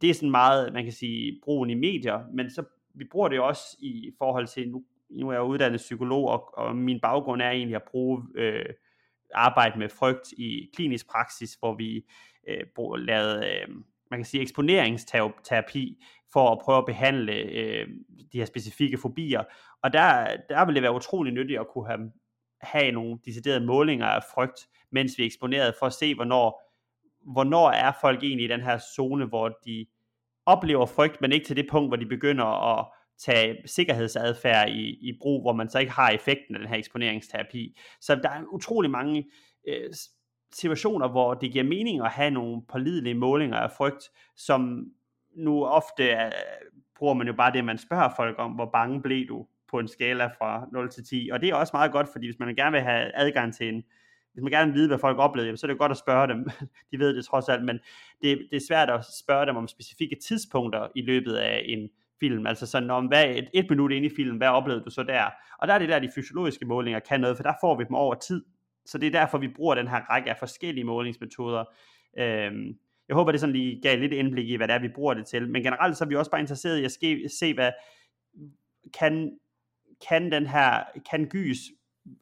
Det er sådan meget, man kan sige, brugen i medier, men så vi bruger det også i forhold til, nu, nu er jeg uddannet psykolog, og, og min baggrund er egentlig at bruge øh, arbejde med frygt i klinisk praksis, hvor vi øh, lavede, øh, man kan sige, eksponeringsterapi for at prøve at behandle øh, de her specifikke fobier. Og der, der vil det være utrolig nyttigt at kunne have, have nogle deciderede målinger af frygt, mens vi er eksponeret, for at se, hvornår, hvornår er folk egentlig i den her zone, hvor de oplever frygt, men ikke til det punkt, hvor de begynder at tage sikkerhedsadfærd i, i brug, hvor man så ikke har effekten af den her eksponeringsterapi. Så der er utrolig mange øh, situationer, hvor det giver mening at have nogle pålidelige målinger af frygt, som nu ofte er, bruger man jo bare det, man spørger folk om, hvor bange blev du på en skala fra 0 til 10, og det er også meget godt, fordi hvis man gerne vil have adgang til en, hvis man gerne vil vide, hvad folk oplevede, så er det godt at spørge dem, de ved det trods alt, men det, det er svært at spørge dem om specifikke tidspunkter i løbet af en film, altså sådan om hvad, et, et minut ind i filmen, hvad oplevede du så der, og der er det der, de fysiologiske målinger kan noget, for der får vi dem over tid, så det er derfor, vi bruger den her række af forskellige målingsmetoder, øhm, jeg håber, det sådan lige gav lidt indblik i, hvad det er, vi bruger det til. Men generelt så er vi også bare interesseret i at ske, se, hvad kan, kan den her, kan gys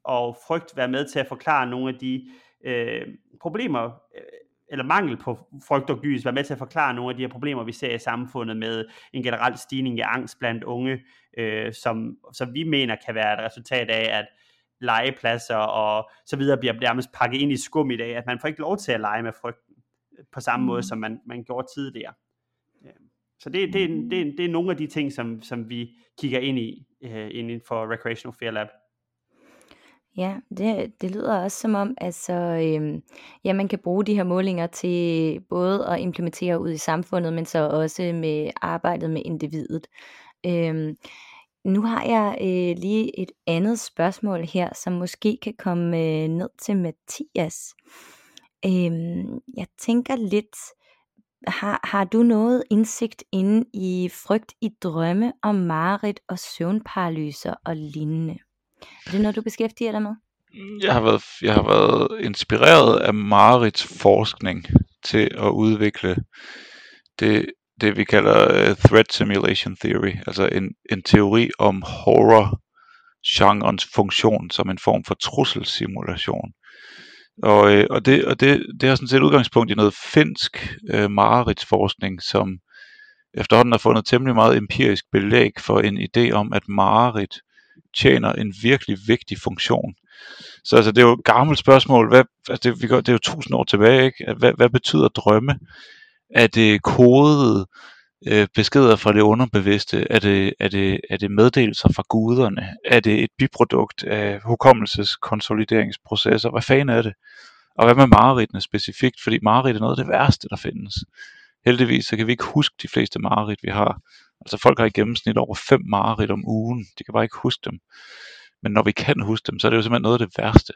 og frygt være med til at forklare nogle af de øh, problemer, øh, eller mangel på frygt og gys, være med til at forklare nogle af de her problemer, vi ser i samfundet med en generel stigning i angst blandt unge, øh, som, som vi mener kan være et resultat af, at legepladser og så videre bliver nærmest pakket ind i skum i dag, at man får ikke lov til at lege med frygt på samme mm. måde, som man, man gjorde tidligere. Så det, det, det, det, det er nogle af de ting, som, som vi kigger ind i uh, inden for Recreational Fear Lab. Ja, det, det lyder også som om, altså, øhm, ja, man kan bruge de her målinger til både at implementere ud i samfundet, men så også med arbejdet med individet. Øhm, nu har jeg øh, lige et andet spørgsmål her, som måske kan komme øh, ned til Mathias. Øhm, jeg tænker lidt, har, har du noget indsigt inde i frygt i drømme om mareridt og søvnparalyser og lignende? Er det noget, du beskæftiger dig med? Mm, jeg har været, jeg har været inspireret af Marits forskning til at udvikle det, det vi kalder uh, threat simulation theory, altså en, en teori om horror genrens funktion som en form for trusselsimulation. Og, øh, og, det, og det, det har sådan set udgangspunkt i noget finsk øh, mareridsforskning, som efterhånden har fundet temmelig meget empirisk belæg for en idé om, at mareridt tjener en virkelig vigtig funktion. Så altså, det er jo et gammelt spørgsmål. Hvad, altså, det, vi går, det er jo tusind år tilbage. Ikke? Hvad, hvad betyder drømme? Er det kodet øh, beskeder fra det underbevidste? Er det, er, det, er det meddelelser fra guderne? Er det et biprodukt af hukommelseskonsolideringsprocesser? Hvad fanden er det? Og hvad med mareridtene specifikt? Fordi mareridt er noget af det værste, der findes. Heldigvis så kan vi ikke huske de fleste mareridt, vi har. Altså folk har i gennemsnit over fem mareridt om ugen. De kan bare ikke huske dem. Men når vi kan huske dem, så er det jo simpelthen noget af det værste.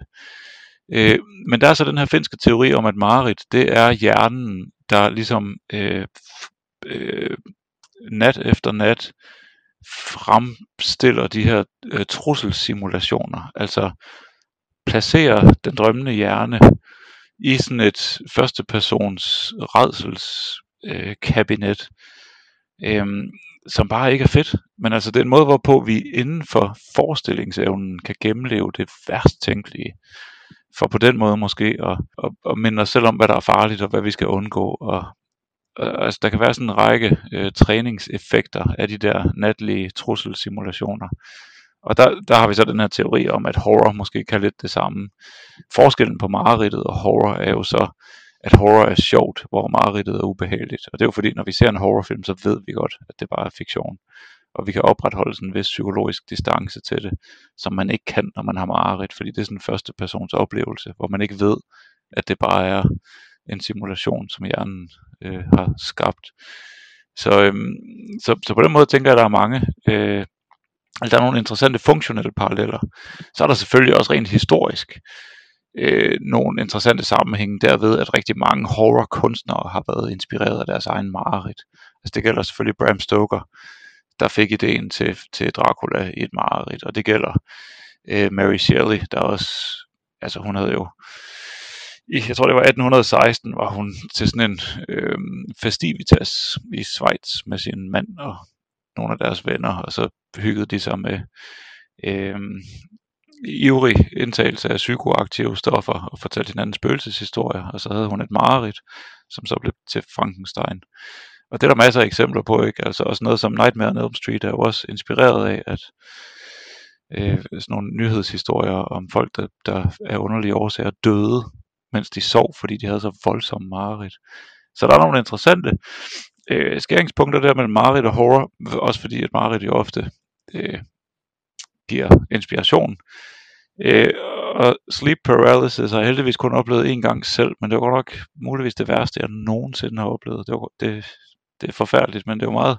Øh, men der er så den her finske teori om, at mareridt, det er hjernen, der ligesom øh, øh, nat efter nat fremstiller de her øh, trusselsimulationer, altså placerer den drømmende hjerne i sådan et førstepersons redselskabinet, øh, øh, som bare ikke er fedt. Men altså det er en måde, hvorpå vi inden for forestillingsevnen kan gennemleve det værst tænkelige. For på den måde måske at, at, at minde os selv om, hvad der er farligt og hvad vi skal undgå. Og, og Øh, altså der kan være sådan en række øh, træningseffekter af de der natlige trusselsimulationer. Og der, der har vi så den her teori om, at horror måske kan lidt det samme. Forskellen på mareridtet og horror er jo så, at horror er sjovt, hvor mareridtet er ubehageligt. Og det er jo fordi, når vi ser en horrorfilm, så ved vi godt, at det bare er fiktion. Og vi kan opretholde sådan en vis psykologisk distance til det, som man ikke kan, når man har mareridt, fordi det er sådan en første persons oplevelse, hvor man ikke ved, at det bare er en simulation, som hjernen øh, har skabt. Så, øhm, så, så på den måde tænker jeg, at der er mange, øh, altså der er nogle interessante funktionelle paralleller. Så er der selvfølgelig også rent historisk øh, nogle interessante sammenhænge derved, at rigtig mange horror-kunstnere har været inspireret af deres egen mareridt. Altså det gælder selvfølgelig Bram Stoker, der fik ideen til, til Dracula i et mareridt, og det gælder øh, Mary Shelley, der også, altså hun havde jo, i, jeg tror det var 1816, var hun til sådan en øh, festivitas i Schweiz med sin mand og nogle af deres venner, og så hyggede de sig med øh, ivrig indtagelse af psykoaktive stoffer og fortalte hinanden spøgelseshistorier, og så havde hun et mareridt, som så blev til Frankenstein. Og det er der masser af eksempler på, ikke? Altså også noget som Nightmare on Elm Street er jo også inspireret af, at øh, sådan nogle nyhedshistorier om folk, der, der er underlige årsager døde, mens de sov, fordi de havde så voldsomme mareridt. Så der er nogle interessante øh, skæringspunkter der mellem mareridt og horror, også fordi at mareridt jo ofte øh, giver inspiration. Øh, og sleep paralysis har jeg heldigvis kun oplevet en gang selv, men det var godt nok muligvis det værste, jeg nogensinde har oplevet. Det, var, det, det er forfærdeligt, men det er jo meget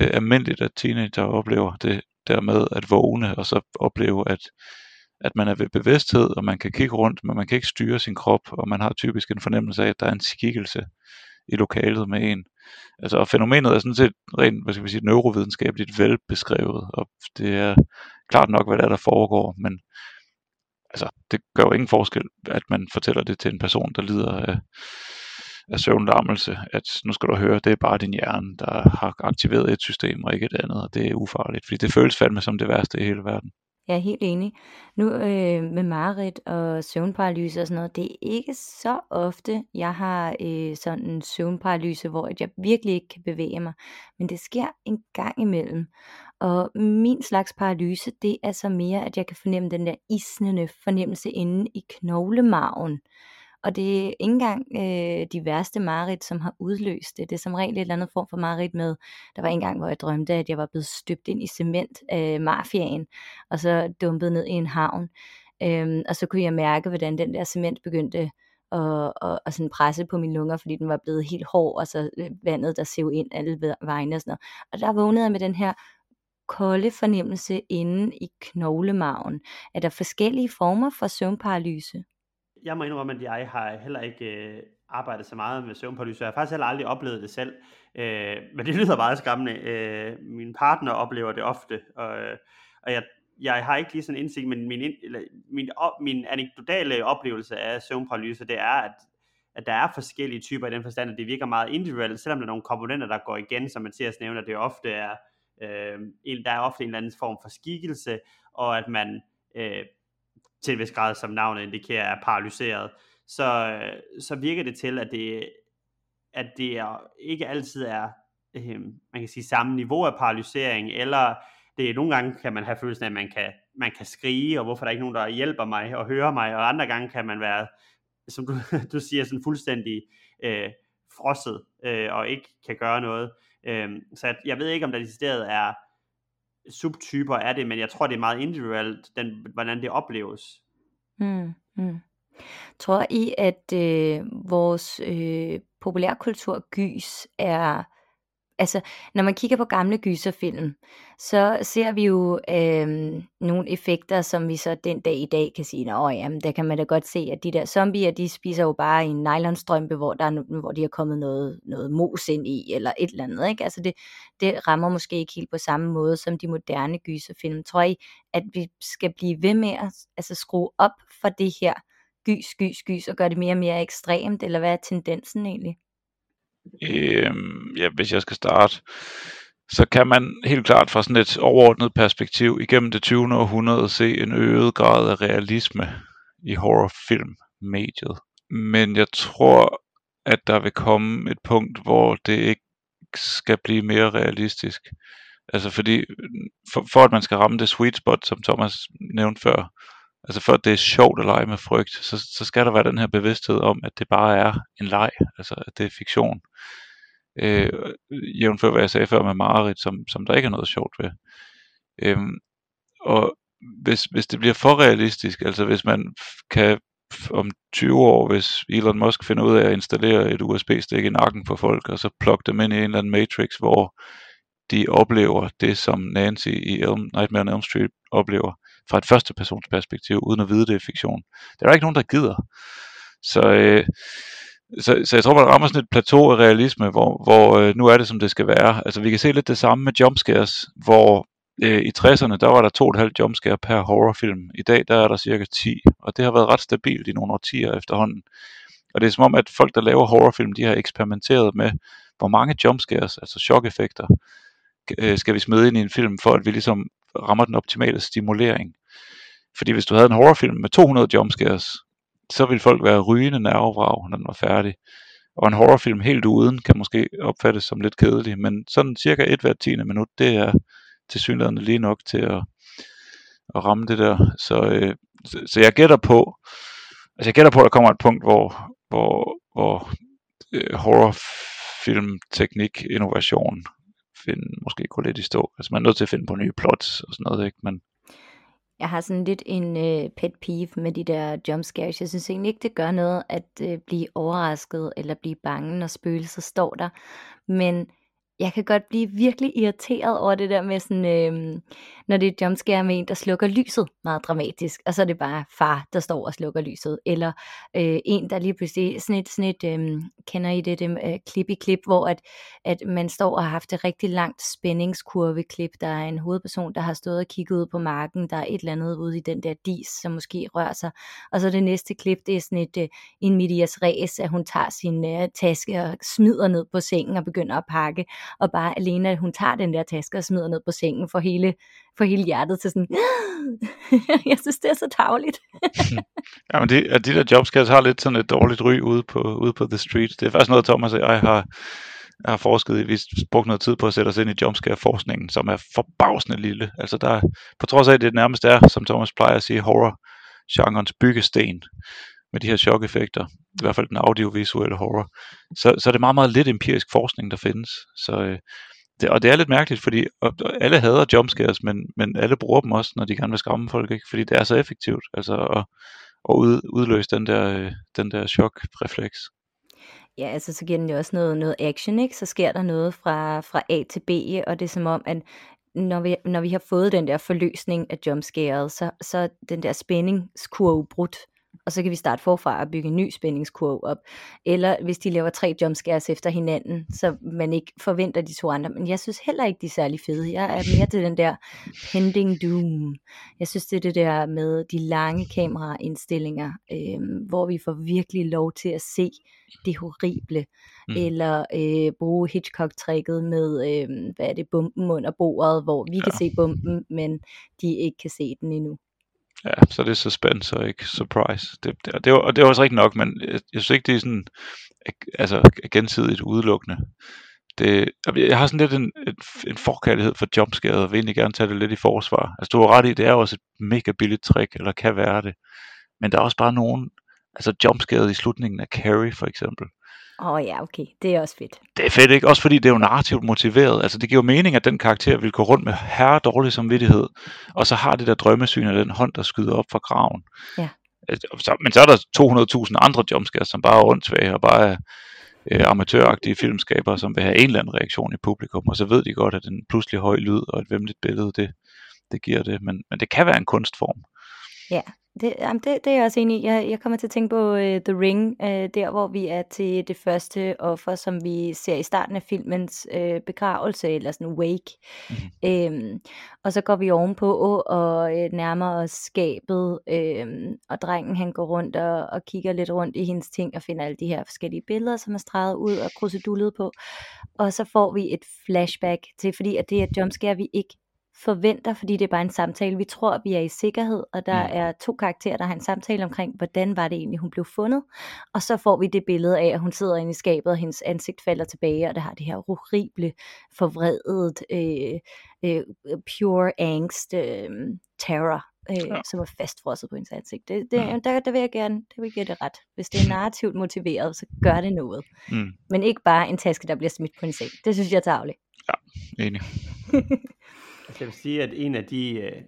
øh, almindeligt, at teenager oplever det der med at vågne, og så opleve, at, at man er ved bevidsthed, og man kan kigge rundt, men man kan ikke styre sin krop, og man har typisk en fornemmelse af, at der er en skikkelse i lokalet med en. Altså, og fænomenet er sådan set rent, hvad skal vi sige, neurovidenskabeligt velbeskrevet, og det er klart nok, hvad der er, der foregår, men altså, det gør jo ingen forskel, at man fortæller det til en person, der lider af, af søvnlammelse, at nu skal du høre, det er bare din hjerne, der har aktiveret et system og ikke et andet, og det er ufarligt, fordi det føles fandme som det værste i hele verden. Jeg er helt enig. Nu øh, med mareridt og søvnparalyse og sådan noget, det er ikke så ofte, jeg har øh, sådan en søvnparalyse, hvor jeg virkelig ikke kan bevæge mig. Men det sker en gang imellem. Og min slags paralyse, det er så mere, at jeg kan fornemme den der isnende fornemmelse inde i knoglemarven. Og det er ikke engang øh, de værste mareridt, som har udløst det. Det er som regel et eller andet form for mareridt med, der var en gang, hvor jeg drømte, at jeg var blevet støbt ind i cement af øh, mafiaen, og så dumpet ned i en havn. Øhm, og så kunne jeg mærke, hvordan den der cement begyndte at, og, at sådan presse på mine lunger, fordi den var blevet helt hård, og så øh, vandet, der sev ind alle vegne og sådan noget. Og der vågnede jeg med den her kolde fornemmelse inde i knoglemagen. Er der forskellige former for søvnparalyse? Jeg må indrømme, at jeg har heller ikke øh, arbejdet så meget med søvnparalyse. Jeg har faktisk heller aldrig oplevet det selv. Øh, men det lyder meget skræmmende. Øh, min partner oplever det ofte, og, øh, og jeg, jeg har ikke lige sådan indsigt, men min, eller, min, op, min anekdotale oplevelse af søvnparalyse, det er, at, at der er forskellige typer i den forstand, at det virker meget individuelt, selvom der er nogle komponenter, der går igen, som Mathias nævner, det ofte er, øh, der er ofte en eller anden form for skikkelse, og at man øh, til en vis grad, som navnet indikerer, er paralyseret, så, øh, så virker det til, at det, at det er, ikke altid er øh, man kan sige, samme niveau af paralysering, eller det nogle gange kan man have følelsen af, at man kan, man kan skrige, og hvorfor der er ikke nogen, der hjælper mig og hører mig, og andre gange kan man være, som du, du siger, sådan fuldstændig øh, frosset, øh, og ikke kan gøre noget. Øh, så jeg ved ikke, om der i er subtyper er det, men jeg tror, det er meget individuelt, den, hvordan det opleves. Mm, mm. Tror I, at øh, vores øh, populærkultur gys er altså, når man kigger på gamle gyserfilm, så ser vi jo øh, nogle effekter, som vi så den dag i dag kan sige, at jamen, der kan man da godt se, at de der zombier, de spiser jo bare en nylonstrømpe, hvor, der er, hvor de har kommet noget, noget mos ind i, eller et eller andet. Ikke? Altså det, det rammer måske ikke helt på samme måde som de moderne gyserfilm. Tror I, at vi skal blive ved med at altså, skrue op for det her gys, gys, gys, og gøre det mere og mere ekstremt, eller hvad er tendensen egentlig? Øh, ja, hvis jeg skal starte, så kan man helt klart fra sådan et overordnet perspektiv igennem det 20. århundrede se en øget grad af realisme i horrorfilmmediet. Men jeg tror, at der vil komme et punkt, hvor det ikke skal blive mere realistisk. Altså fordi, for, for at man skal ramme det sweet spot, som Thomas nævnte før, altså for at det er sjovt at lege med frygt, så, så skal der være den her bevidsthed om, at det bare er en leg, altså at det er fiktion. Øh, jævnfør hvad jeg sagde før med Marit, som, som der ikke er noget sjovt ved. Øhm, og hvis, hvis det bliver for realistisk, altså hvis man kan om 20 år, hvis Elon Musk finder ud af at installere et USB-stik i nakken på folk, og så plukke dem ind i en eller anden matrix, hvor de oplever det, som Nancy i Elm, Nightmare on Elm Street oplever, fra et første persons perspektiv, uden at vide, det er fiktion. Det er der ikke nogen, der gider. Så, øh, så, så jeg tror, man rammer sådan et plateau af realisme, hvor, hvor øh, nu er det, som det skal være. Altså, vi kan se lidt det samme med jumpscares, hvor øh, i 60'erne, der var der 2,5 jumpscare per horrorfilm. I dag, der er der cirka 10, og det har været ret stabilt i nogle årtier efterhånden. Og det er som om, at folk, der laver horrorfilm, de har eksperimenteret med, hvor mange jumpscares, altså chokeffekter, øh, skal vi smide ind i en film, for at vi ligesom rammer den optimale stimulering. Fordi hvis du havde en horrorfilm med 200 jumpscares, så ville folk være rygende nervevrag, når den var færdig. Og en horrorfilm helt uden kan måske opfattes som lidt kedelig, men sådan cirka et hvert tiende minut, det er til synligheden lige nok til at, at ramme det der. Så, øh, så, så jeg gætter på, altså jeg gætter på, at der kommer et punkt, hvor, hvor, hvor øh, horrorfilmteknik, innovation, find, måske gå lidt i stå. Altså man er nødt til at finde på nye plots og sådan noget, ikke? Men, jeg har sådan lidt en øh, pet peeve med de der jumpscares. Jeg synes egentlig ikke, det gør noget at øh, blive overrasket eller blive bange, når spøgelser står der. Men jeg kan godt blive virkelig irriteret over det der med sådan, øh, når det er jumpscare med en, der slukker lyset meget dramatisk, og så er det bare far, der står og slukker lyset, eller øh, en, der lige pludselig, sådan et, sådan et øh, kender I det, det øh, klip i klip, hvor at, at man står og har haft et rigtig langt spændingskurve klip, der er en hovedperson, der har stået og kigget ud på marken, der er et eller andet ude i den der dis, som måske rører sig, og så det næste klip, det er sådan et øh, en medias res, at hun tager sin øh, taske og smider ned på sengen og begynder at pakke, og bare alene, at hun tager den der taske og smider ned på sengen, for hele, for hele hjertet til sådan, jeg synes, det er så tavligt. ja, men de, at de der jobscares har lidt sådan et dårligt ry ude på, ude på The Street. Det er faktisk noget, Thomas og jeg har, jeg har forsket i. Vi har brugt noget tid på at sætte os ind i jumpscare-forskningen, som er forbavsende lille. Altså der, på trods af, at det nærmest er, som Thomas plejer at sige, horror-genrens byggesten med de her chok-effekter, i hvert fald den audiovisuelle horror, så, så er det meget, meget lidt empirisk forskning, der findes. Så, øh, det, og det er lidt mærkeligt, fordi og, og alle hader jumpscares, men, men alle bruger dem også, når de gerne vil skræmme folk, ikke? fordi det er så effektivt altså at, at ud, udløse den der, øh, den der chok-refleks. Ja, altså så giver den jo også noget, noget action, ikke? Så sker der noget fra, fra A til B, og det er som om, at når vi, når vi har fået den der forløsning af jumpscaret, så, så den der spændingskurve brudt, og så kan vi starte forfra og bygge en ny spændingskurve op. Eller hvis de laver tre jumpscares efter hinanden, så man ikke forventer de to andre. Men jeg synes heller ikke, de er særlig fede. Jeg er mere til den der pending doom. Jeg synes, det er det der med de lange kameraindstillinger, øh, hvor vi får virkelig lov til at se det horrible. Mm. Eller øh, bruge Hitchcock-tricket med, øh, hvad er det, bomben under bordet, hvor vi ja. kan se bomben, men de ikke kan se den endnu. Ja, så det er suspense og ikke surprise. Det, det, det, var, og det var også rigtigt nok, men jeg, jeg synes ikke, det er sådan altså, gensidigt udelukkende. Det, jeg har sådan lidt en, en, en forkærlighed for jumpscare, og vil egentlig gerne tage det lidt i forsvar. Altså du har ret i, det er også et mega billigt trick, eller kan være det. Men der er også bare nogen, altså jumpscare i slutningen af Carrie for eksempel, Åh oh, ja, okay. Det er også fedt. det er fedt, ikke? Også fordi det er jo narrativt motiveret. Altså det giver jo mening, at den karakter vil gå rundt med herre dårlig samvittighed, og så har det der drømmesyn af den hånd, der skyder op fra graven. Ja. Altså, Så, men så er der 200.000 andre jumpscares, som bare er åndssvage og bare er øh, amatøragtige filmskabere, som vil have en eller anden reaktion i publikum, og så ved de godt, at en pludselig høj lyd og et vemmeligt billede, det, det giver det. Men, men det kan være en kunstform. Ja, det, jamen det, det er jeg også enig i. Jeg, jeg kommer til at tænke på uh, The Ring, uh, der hvor vi er til det første offer, som vi ser i starten af filmens uh, begravelse, eller sådan wake. Mm-hmm. Um, og så går vi ovenpå og uh, nærmer os skabet, um, og drengen han går rundt og, og kigger lidt rundt i hendes ting, og finder alle de her forskellige billeder, som er streget ud og krusedullet på. Og så får vi et flashback til, fordi at det er et jumpscare, vi ikke forventer, fordi det er bare en samtale. Vi tror, at vi er i sikkerhed, og der Mm. er to karakterer, der har en samtale omkring, hvordan var det egentlig, hun blev fundet. Og så får vi det billede af, at hun sidder inde i skabet, og hendes ansigt falder tilbage, og det har det her horrible, forvredet, øh, øh, pure angst, øh, terror, øh, Ja. ja. som er fastfrosset på hendes ansigt. Det, det, Mm. der, der vil jeg gerne, der vil jeg give det ret. Hvis det er narrativt motiveret, så gør det noget. Mm, Men ikke bare en taske, der bliver smidt på en seng. Det synes jeg er tageligt. enig. Altså, jeg vil sige, at en af de, øh,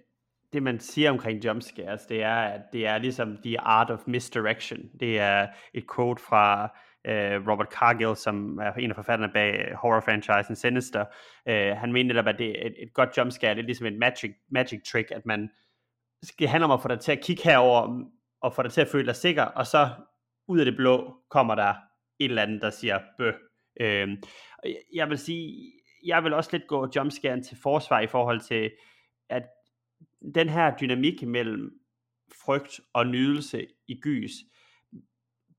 det man siger omkring jumpscares, det er, at det er ligesom the art of misdirection. Det er et quote fra øh, Robert Cargill, som er en af forfatterne bag øh, horror-franchisen Sinister. Øh, han mener netop, at det er et, et godt jumpscare, det er ligesom et magic, magic trick, at man det handler om at få dig til at kigge herover mm, og få dig til at føle dig sikker, og så ud af det blå kommer der et eller andet, der siger bøh. Øhm, jeg vil sige, jeg vil også lidt gå jumpscaren til forsvar i forhold til, at den her dynamik mellem frygt og nydelse i gys,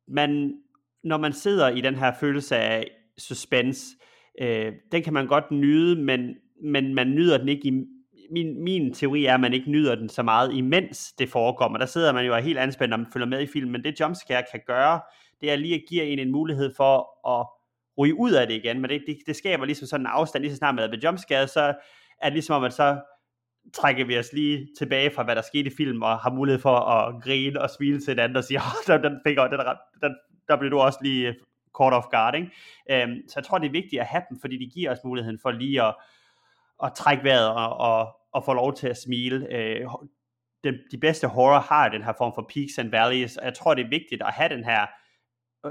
man, når man sidder i den her følelse af suspense, øh, den kan man godt nyde, men, men man nyder den ikke i, min, min teori er, at man ikke nyder den så meget, imens det forekommer. Der sidder man jo er helt anspændt, når man følger med i filmen, men det jumpscare kan gøre, det er lige at give en en mulighed for at ryge ud af det igen, men det, det, det skaber ligesom sådan en afstand, lige så snart man er ved jumpscare, så er det ligesom om, at så trækker vi os lige tilbage fra, hvad der skete i filmen, og har mulighed for at grine og smile til hinanden, og sige, oh, den, fik, den, den, der blev du også lige caught off guard, ikke? Øhm, så jeg tror, det er vigtigt at have dem, fordi de giver os muligheden for lige at, at trække vejret og, og, og få lov til at smile. Øh, den, de bedste horror har den her form for peaks and valleys, og jeg tror, det er vigtigt at have den her,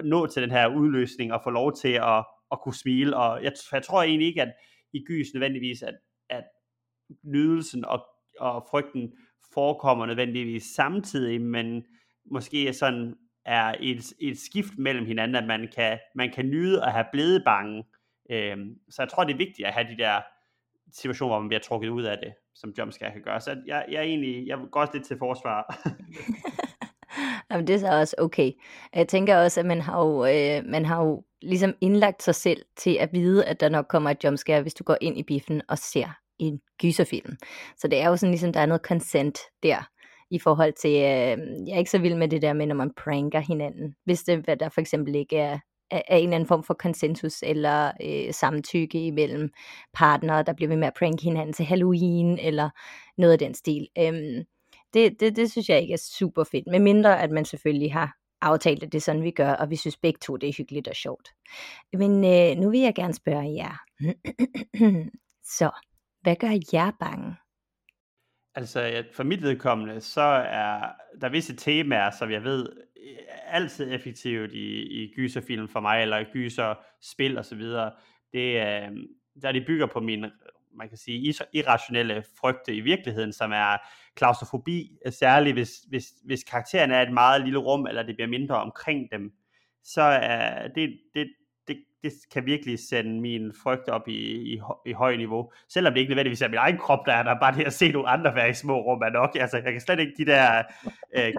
nå til den her udløsning og få lov til at, at kunne smile, og jeg, jeg tror egentlig ikke, at i gys nødvendigvis, at, at nydelsen og, og frygten forekommer nødvendigvis samtidig, men måske sådan er et, et skift mellem hinanden, at man kan, man kan nyde at have blevet bange. Øhm, så jeg tror, det er vigtigt at have de der situationer, hvor man bliver trukket ud af det, som jumpscare kan gøre. Så jeg, jeg er egentlig, jeg går også lidt til forsvar. Jamen, det er så også okay. Jeg tænker også, at man har jo, øh, man har jo ligesom indlagt sig selv til at vide, at der nok kommer et jumpscare, hvis du går ind i biffen og ser en gyserfilm. Så det er jo sådan ligesom, der er noget consent der, i forhold til, øh, jeg er ikke så vild med det der med, når man pranker hinanden. Hvis det, hvad der for eksempel ikke er, er er en eller anden form for konsensus eller øh, samtykke imellem partnere, der bliver ved med at pranke hinanden til Halloween, eller noget af den stil. Øhm, det, det, det synes jeg ikke er super fedt, med mindre at man selvfølgelig har aftalt, at det er sådan, vi gør, og vi synes begge to, det er hyggeligt og sjovt. Men øh, nu vil jeg gerne spørge jer. Så, hvad gør jer bange? Altså, for mit vedkommende, så er der visse temaer, som jeg ved øh, altid effektivt i, i gyserfilm for mig, eller gyserspil osv. så. Det, øh, der de bygger på min man kan sige, irrationelle frygte i virkeligheden, som er klaustrofobi, særligt hvis, hvis, hvis karakteren er et meget lille rum, eller det bliver mindre omkring dem, så er det, det, det, det kan virkelig sende min frygt op i, i, i høj niveau. Selvom det ikke nødvendigvis er min egen krop, der er der, bare det at se nogle andre være i små rum er nok. Altså, jeg kan slet ikke de der øh,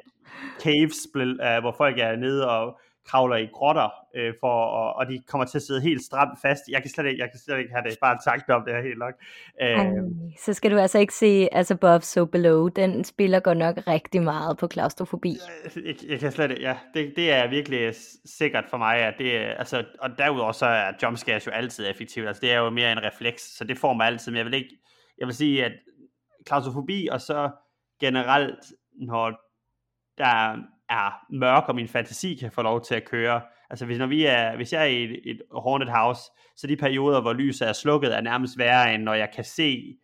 caves, øh, hvor folk er nede og kravler i grotter, øh, for, og, og de kommer til at sidde helt stramt fast. Jeg kan slet ikke, jeg kan slet ikke have det, bare tanke om det her helt nok. Øh, Ej, så skal du altså ikke se altså Above So Below, den spiller godt nok rigtig meget på klaustrofobi. Jeg, jeg kan slet ikke, ja, det, det er virkelig sikkert for mig, at det, altså, og derudover så er jumpscares jo altid effektivt, altså det er jo mere en refleks, så det får mig altid, men jeg vil ikke, jeg vil sige, at klaustrofobi, og så generelt, når der er mørk, og min fantasi kan få lov til at køre. Altså hvis, når vi er, hvis jeg er i et, et haunted house, så de perioder, hvor lyset er slukket, er nærmest værre, end når jeg kan se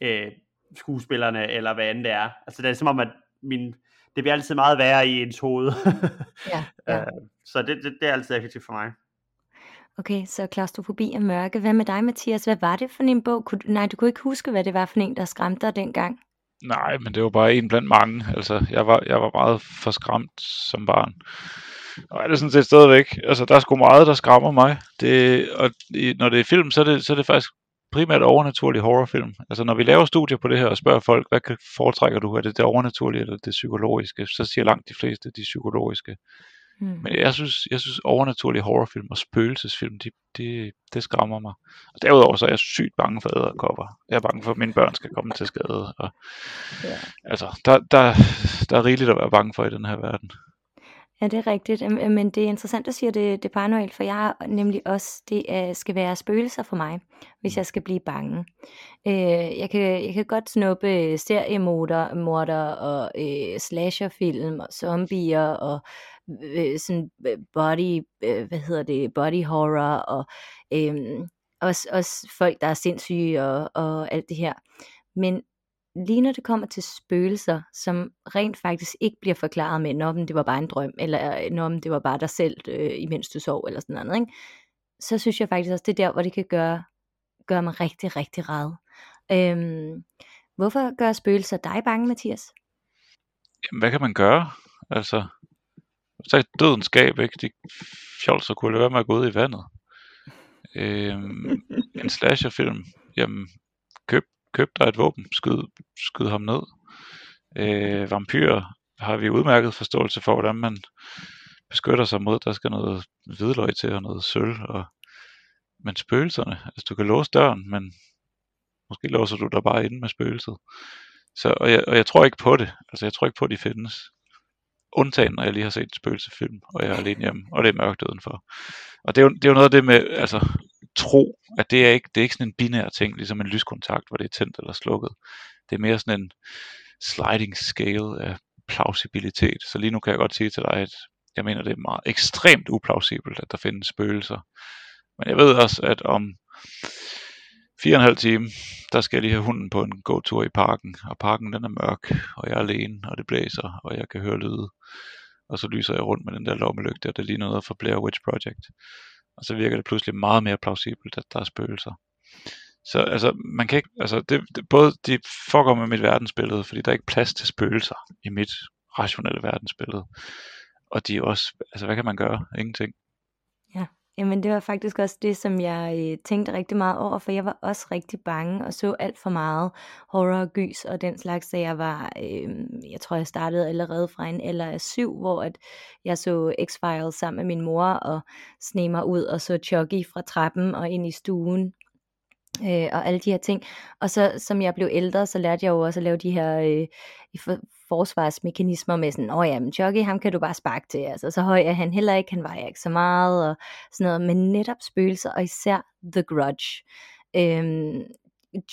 øh, skuespillerne, eller hvad end det er. Altså det er som om, at min, det bliver altid meget værre i ens hoved. ja, ja. Øh, så det, det, det er altid effektivt for mig. Okay, så klaustrofobi og mørke. Hvad med dig, Mathias? Hvad var det for en bog? Kunne, nej, du kunne ikke huske, hvad det var for en, der skræmte dig dengang. Nej, men det var bare en blandt mange. Altså, jeg var, jeg var meget for skræmt som barn. Og er det sådan set stadigvæk. Altså, der er sgu meget, der skræmmer mig. Det, og i, når det er film, så er det, så er det faktisk primært overnaturlig horrorfilm. Altså, når vi laver studier på det her og spørger folk, hvad foretrækker du? Er det det overnaturlige eller det psykologiske? Så siger langt de fleste de psykologiske. Mm. Men jeg synes, jeg synes overnaturlige horrorfilm og spøgelsesfilm, de, de, det skræmmer mig. Og derudover så er jeg sygt bange for æderkopper. Jeg er bange for, at mine børn skal komme til skade. Og, ja. Altså, der, der, der er rigeligt at være bange for i den her verden. Ja, det er rigtigt. Men det er interessant, at du siger det, det paranoid, for jeg er nemlig også, det skal være spøgelser for mig, hvis jeg skal blive bange. Øh, jeg, kan, jeg kan godt snuppe seriemorder og øh, slasherfilm og zombier og øh, sådan øh, body, øh, hvad hedder det, body horror, og øh, også, også folk, der er sindssyge og, og alt det her. Men lige når det kommer til spøgelser, som rent faktisk ikke bliver forklaret med, når det var bare en drøm, eller når det var bare dig selv, øh, imens du sov, eller sådan noget, ikke? så synes jeg faktisk også, det er der, hvor det kan gøre, gøre mig rigtig, rigtig ræd. Øhm, hvorfor gør spøgelser dig bange, Mathias? Jamen, hvad kan man gøre? Altså, så døden skab, ikke? De fjolser kunne være med at gå ud i vandet. Øhm, en slasherfilm, jamen, køb, køb dig et våben, skyd, skyd ham ned. Øh, vampyrer har vi udmærket forståelse for, hvordan man beskytter sig mod, der skal noget hvidløg til og noget sølv. Og, men spøgelserne, altså du kan låse døren, men måske låser du dig bare inde med spøgelset. Så, og, jeg, og jeg tror ikke på det. Altså jeg tror ikke på, at de findes. Undtagen, når jeg lige har set en spøgelsefilm, og jeg er alene hjemme, og det er mørkt udenfor. Og det er, jo, det er jo noget af det med, altså, tro, at det er ikke, det er ikke sådan en binær ting, ligesom en lyskontakt, hvor det er tændt eller slukket. Det er mere sådan en sliding scale af plausibilitet. Så lige nu kan jeg godt sige til dig, at jeg mener, det er meget ekstremt uplausibelt, at der findes spøgelser. Men jeg ved også, at om fire og en halv time, der skal jeg lige have hunden på en gåtur i parken, og parken den er mørk, og jeg er alene, og det blæser, og jeg kan høre lyde. Og så lyser jeg rundt med den der lommelygte, og det ligner noget fra Blair Witch Project. Og så virker det pludselig meget mere plausibelt, at der er spøgelser. Så altså, man kan ikke, altså det, det, både de foregår med mit verdensbillede, fordi der er ikke plads til spøgelser i mit rationelle verdensbillede. Og de er også, altså hvad kan man gøre? Ingenting. Jamen det var faktisk også det, som jeg øh, tænkte rigtig meget over, for jeg var også rigtig bange og så alt for meget horror og gys og den slags, da jeg var, øh, jeg tror jeg startede allerede fra en alder af syv, hvor at jeg så X-Files sammen med min mor og sne mig ud og så Chucky fra trappen og ind i stuen øh, og alle de her ting. Og så som jeg blev ældre, så lærte jeg jo også at lave de her øh, forsvarsmekanismer med sådan, åh ja, men Chucky, ham kan du bare sparke til, altså så høj er han heller ikke, han vejer ikke så meget, og sådan noget, men netop spøgelser, og især The Grudge. Øhm,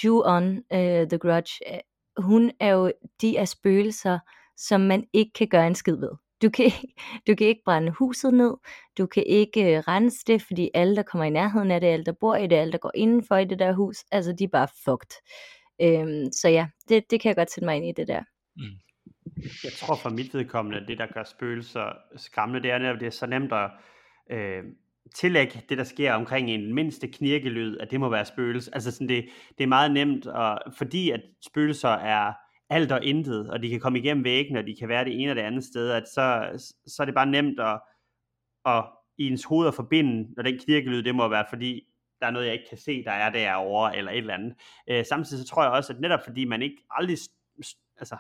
Ju-on, øh, The Grudge, øh, hun er jo de er spøgelser, som man ikke kan gøre en skid ved. Du kan, du kan ikke brænde huset ned, du kan ikke uh, rense det, fordi alle, der kommer i nærheden af det, alle, der bor i det, alle, der går indenfor i det der hus, altså de er bare fucked. Øhm, så ja, det, det kan jeg godt sætte mig ind i det der. Mm. Jeg tror for mit vedkommende, det der gør spøgelser skræmmende, det er, at det er så nemt at, øh, tillægge det, der sker omkring en mindste knirkelyd, at det må være spøgelse. Altså sådan det, det er meget nemt, og fordi at spøgelser er alt og intet, og de kan komme igennem væggen, og de kan være det ene og det andet sted, at så, så er det bare nemt at, at i ens hoved at forbinde, når den knirkelyd, det må være, fordi der er noget, jeg ikke kan se, der er derovre, eller et eller andet. Øh, samtidig så tror jeg også, at netop fordi man ikke aldrig, altså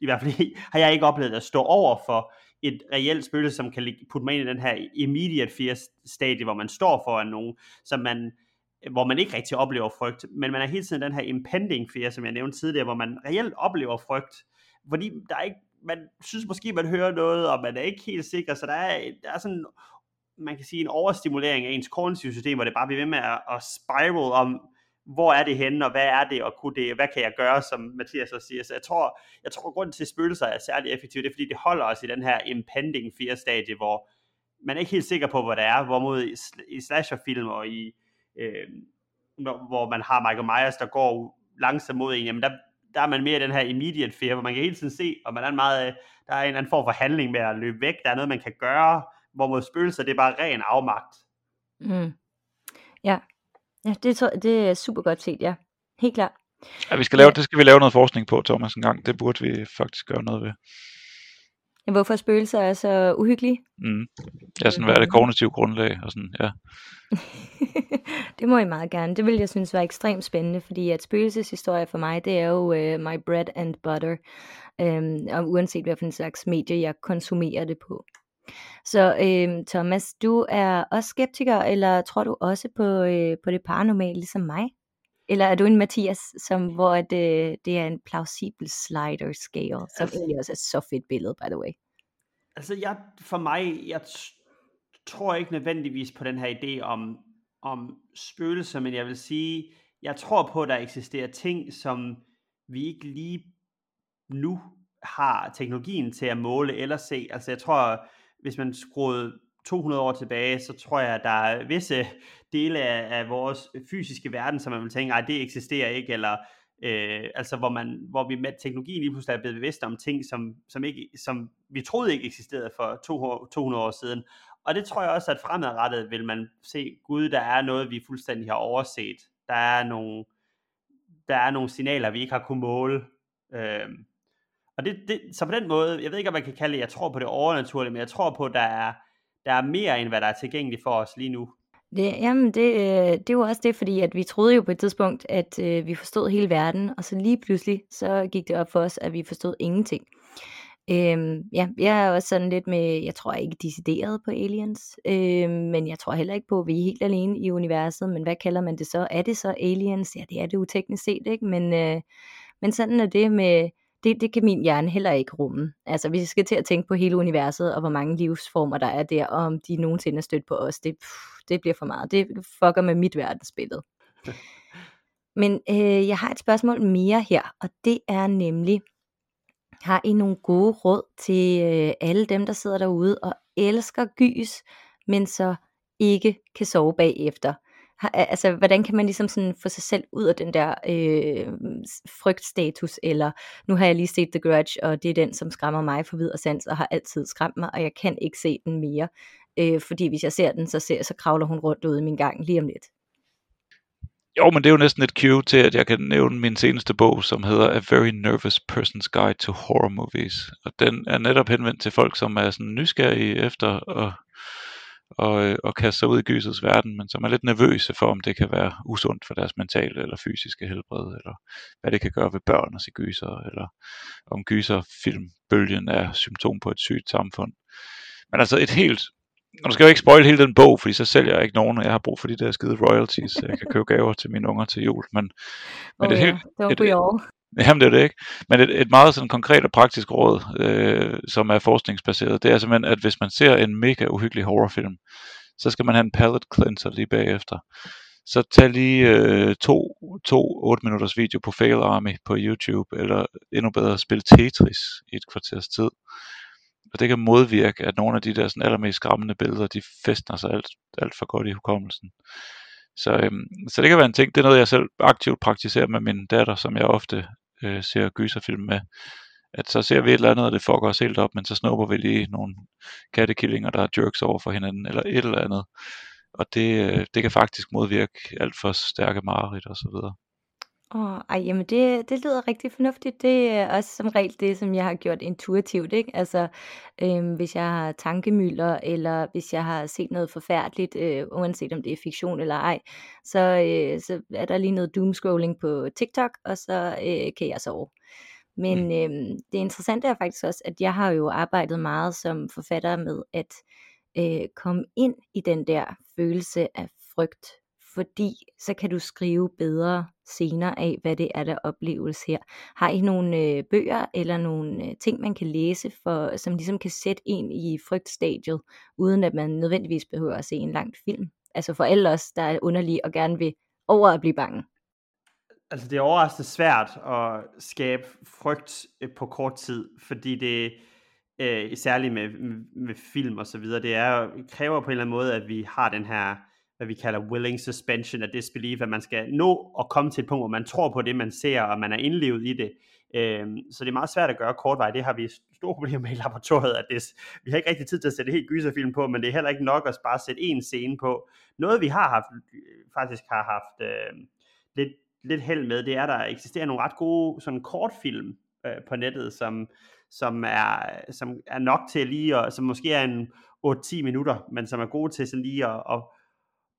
i hvert fald har jeg ikke oplevet at stå over for et reelt spøgelse, som kan putte mig ind i den her immediate fear stadie, hvor man står foran nogen, som man, hvor man ikke rigtig oplever frygt, men man er hele tiden den her impending fear, som jeg nævnte tidligere, hvor man reelt oplever frygt, fordi der er ikke, man synes måske, man hører noget, og man er ikke helt sikker, så der er, der er sådan, man kan sige, en overstimulering af ens kognitive system, hvor det bare bliver ved med at, at spiral om, hvor er det henne, og hvad er det, og kunne det, hvad kan jeg gøre, som Mathias også siger. Så jeg tror, jeg tror grunden til, at spøgelser er særlig effektivt, det er, fordi det holder os i den her impending fear stadie, hvor man er ikke helt sikker på, hvad det er, hvorimod i, i slasherfilm og i, øh, hvor man har Michael Myers, der går langsomt mod en, jamen der, der er man mere i den her immediate fear, hvor man kan hele tiden se, og man er en meget, øh, der er en anden form for handling med at løbe væk, der er noget, man kan gøre, hvor mod spøgelser, det er bare ren afmagt. Mm. Ja, Ja, det, tror, det er super godt set, ja. Helt klart. Ja, vi skal lave, ja. det skal vi lave noget forskning på, Thomas, en gang. Det burde vi faktisk gøre noget ved. Ja, hvorfor spøgelser er så uhyggelige? Mm. Ja, sådan, hvad er det kognitive grundlag? Og sådan, ja. det må I meget gerne. Det vil jeg synes var ekstremt spændende, fordi at spøgelseshistorie for mig, det er jo uh, my bread and butter. Um, og uanset hvad for en slags medie, jeg konsumerer det på. Så øh, Thomas, du er også skeptiker, eller tror du også på, øh, på det paranormale, ligesom mig? Eller er du en Mathias, som, hvor det, øh, det er en plausibel slider scale, som altså, egentlig også er så fedt billede, by the way? Altså, jeg, for mig, jeg tror ikke nødvendigvis på den her idé om, om spøgelser, men jeg vil sige, jeg tror på, at der eksisterer ting, som vi ikke lige nu har teknologien til at måle eller se. Altså, jeg tror, hvis man skruede 200 år tilbage, så tror jeg, at der er visse dele af, af vores fysiske verden, som man vil tænke, at det eksisterer ikke, eller øh, altså hvor, man, hvor vi med teknologien lige pludselig er blevet bevidste om ting, som, som, ikke, som vi troede ikke eksisterede for 200 år siden. Og det tror jeg også, at fremadrettet vil man se, gud, der er noget, vi fuldstændig har overset. Der er nogle, der er nogle signaler, vi ikke har kunnet måle. Øh, og det, det, så på den måde, jeg ved ikke, om man kan kalde det, jeg tror på det overnaturlige, men jeg tror på, at der er, der er mere, end hvad der er tilgængeligt for os lige nu. Det, jamen, det, øh, det var også det, fordi at vi troede jo på et tidspunkt, at øh, vi forstod hele verden, og så lige pludselig, så gik det op for os, at vi forstod ingenting. Øhm, ja, jeg er også sådan lidt med, jeg tror ikke decideret på aliens, øhm, men jeg tror heller ikke på, at vi er helt alene i universet, men hvad kalder man det så? Er det så aliens? Ja, det er det jo teknisk set, ikke? Men, øh, men sådan er det med, det, det kan min hjerne heller ikke rumme. Altså, hvis vi skal til at tænke på hele universet, og hvor mange livsformer der er der, og om de nogensinde er stødt på os, det, pff, det bliver for meget. Det fucker med mit verdensbillede. Men øh, jeg har et spørgsmål mere her, og det er nemlig, har I nogle gode råd til øh, alle dem, der sidder derude og elsker gys, men så ikke kan sove bagefter? Altså, hvordan kan man ligesom sådan få sig selv ud af den der øh, frygtstatus, eller nu har jeg lige set The Grudge, og det er den, som skræmmer mig for vid og sans, og har altid skræmt mig, og jeg kan ikke se den mere, øh, fordi hvis jeg ser den, så, ser, så kravler hun rundt ude i min gang lige om lidt. Jo, men det er jo næsten et cue til, at jeg kan nævne min seneste bog, som hedder A Very Nervous Person's Guide to Horror Movies. Og den er netop henvendt til folk, som er sådan nysgerrige efter at og, øh, og kaste sig ud i gysets verden, men som er lidt nervøse for, om det kan være usundt for deres mentale eller fysiske helbred, eller hvad det kan gøre ved børn at se gyser, eller om gyserfilmbølgen er symptom på et sygt samfund. Men altså et helt, og du skal jo ikke spoil hele den bog, fordi så sælger jeg ikke nogen, og jeg har brug for de der skide royalties, så jeg kan købe gaver til mine unger til jul. Men, men oh, det er helt, yeah. et, et, Jamen det er det ikke. Men et, et meget sådan konkret og praktisk råd, øh, som er forskningsbaseret, det er simpelthen, at hvis man ser en mega uhyggelig horrorfilm, så skal man have en palette cleanser lige bagefter. Så tag lige øh, to, to 8 minutters video på Fail Army på YouTube, eller endnu bedre, spil Tetris i et kvarters tid. Og det kan modvirke, at nogle af de der sådan allermest skræmmende billeder, de festner sig alt, alt for godt i hukommelsen. Så, øhm, så det kan være en ting, det er noget, jeg selv aktivt praktiserer med min datter, som jeg ofte øh, ser gyserfilm med, at så ser vi et eller andet, og det fucker os helt op, men så snupper vi lige nogle kattekillinger, der er jerks over for hinanden, eller et eller andet. Og det, øh, det kan faktisk modvirke alt for stærke mareridt og så videre. Åh, ej, jamen det, det lyder rigtig fornuftigt. Det er også som regel det, som jeg har gjort intuitivt, ikke? Altså, øhm, hvis jeg har tankemylder, eller hvis jeg har set noget forfærdeligt, øh, uanset om det er fiktion eller ej, så, øh, så er der lige noget doomscrolling på TikTok, og så øh, kan jeg sove. Men Mm. øhm, det interessante er faktisk også, at jeg har jo arbejdet meget som forfatter med at øh, komme ind i den der følelse af frygt, fordi så kan du skrive bedre senere af, hvad det er, der opleves her. Har I nogle øh, bøger eller nogle øh, ting, man kan læse, for, som ligesom kan sætte en i frygtstadiet, uden at man nødvendigvis behøver at se en lang film? Altså for alle os, der er underlige og gerne vil over at blive bange. Altså det er overraskende svært at skabe frygt øh, på kort tid, fordi det øh, særligt med, med, med film og så videre, det er kræver på en eller anden måde, at vi har den her, hvad vi kalder willing suspension af disbelief, at man skal nå at komme til et punkt, hvor man tror på det, man ser, og man er indlevet i det. Øhm, så det er meget svært at gøre kortvej. Det har vi store problemer med i laboratoriet, at det, vi har ikke rigtig tid til at sætte helt gyserfilm på, men det er heller ikke nok at bare sætte en scene på. Noget vi har haft, faktisk har haft øh, lidt, lidt held med, det er, at der eksisterer nogle ret gode sådan kortfilm øh, på nettet, som, som, er, som er nok til lige, at, som måske er en 8-10 minutter, men som er gode til sådan lige at, at,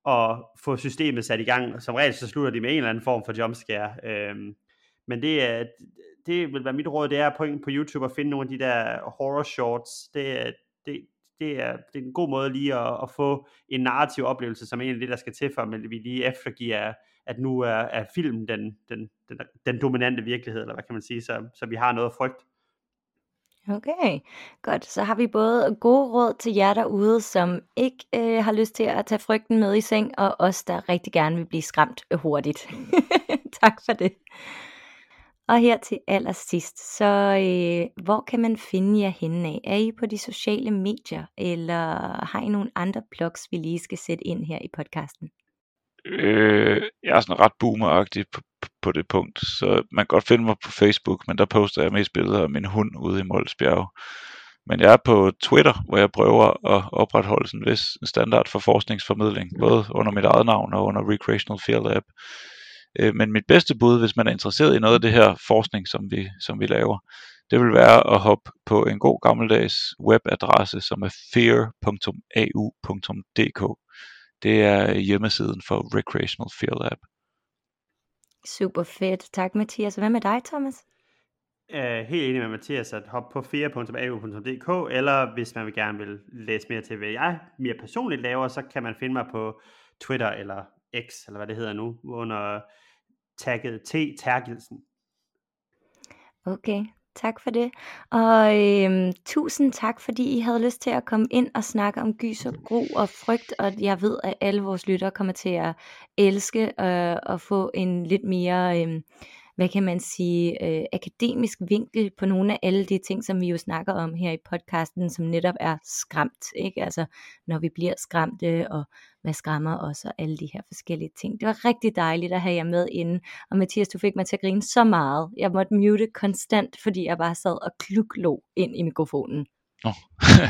at få systemet sat i gang. Som regel så slutter de med en eller anden form for jumpscare. Øhm, men det, er, det vil være mit råd, det er på, på YouTube at finde nogle af de der horror shorts. Det, er- det, det, er, det er en god måde lige at, at få en narrativ oplevelse, som egentlig det, der skal til for, at vi lige eftergiver, at nu er, er filmen den, den, den, den dominante virkelighed, eller hvad kan man sige, så, så vi har noget at frygte. Okay, godt. Så har vi både gode råd til jer derude, som ikke øh, har lyst til at tage frygten med i seng, og os, der rigtig gerne vil blive skræmt øh, hurtigt. tak for det. Og her til allersidst, så øh, hvor kan man finde jer henne af? Er I på de sociale medier, eller har I nogle andre blogs, vi lige skal sætte ind her i podcasten? Øh, jeg er sådan ret boomeragtig på, på- det punkt, så man kan godt finde mig på Facebook, men der poster jeg mest billeder af min hund ude i Molsbjerg. Men jeg er på Twitter, hvor jeg prøver at opretholde sådan en vis standard for forskningsformidling, både under mit eget navn og under Recreational Fear Lab. Øh, Men mit bedste bud, hvis man er interesseret i noget af det her forskning, som vi, som vi laver, det vil være at hoppe på en god gammeldags webadresse, som er fear.au.dk. Det er hjemmesiden for Recreational Fear Lab. Super fedt. Tak Mathias. Hvad med dig, Thomas? er helt enig med Mathias, at hoppe på fear.au.dk, eller hvis man vil gerne vil læse mere til, hvad jeg mere personligt laver, så kan man finde mig på Twitter eller X, eller hvad det hedder nu, under tagget T. Terkelsen. Okay, tak for det. Og øhm, tusind tak, fordi I havde lyst til at komme ind og snakke om gys og gro og frygt, og jeg ved, at alle vores lyttere kommer til at elske øh, at få en lidt mere, øh, hvad kan man sige, øh, akademisk vinkel på nogle af alle de ting, som vi jo snakker om her i podcasten, som netop er skræmt, ikke? Altså, når vi bliver skræmte, og hvad skræmmer os, og alle de her forskellige ting. Det var rigtig dejligt at have jer med inde, og Mathias, du fik mig til at grine så meget. Jeg måtte mute konstant, fordi jeg bare sad og kluklå ind i mikrofonen. Nå,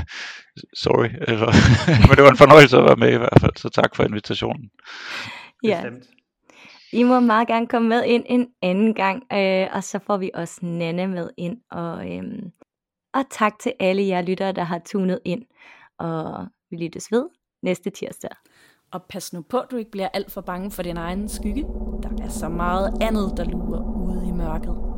sorry. Eller, men det var en fornøjelse at være med i hvert fald, så tak for invitationen. Ja, Bestemt. I må meget gerne komme med ind en anden gang, øh, og så får vi også Nanne med ind. Og, øh, og tak til alle jer lyttere, der har tunet ind. Og vi lyttes ved næste tirsdag. Og pas nu på, at du ikke bliver alt for bange for din egen skygge. Der er så meget andet, der lurer ude i mørket.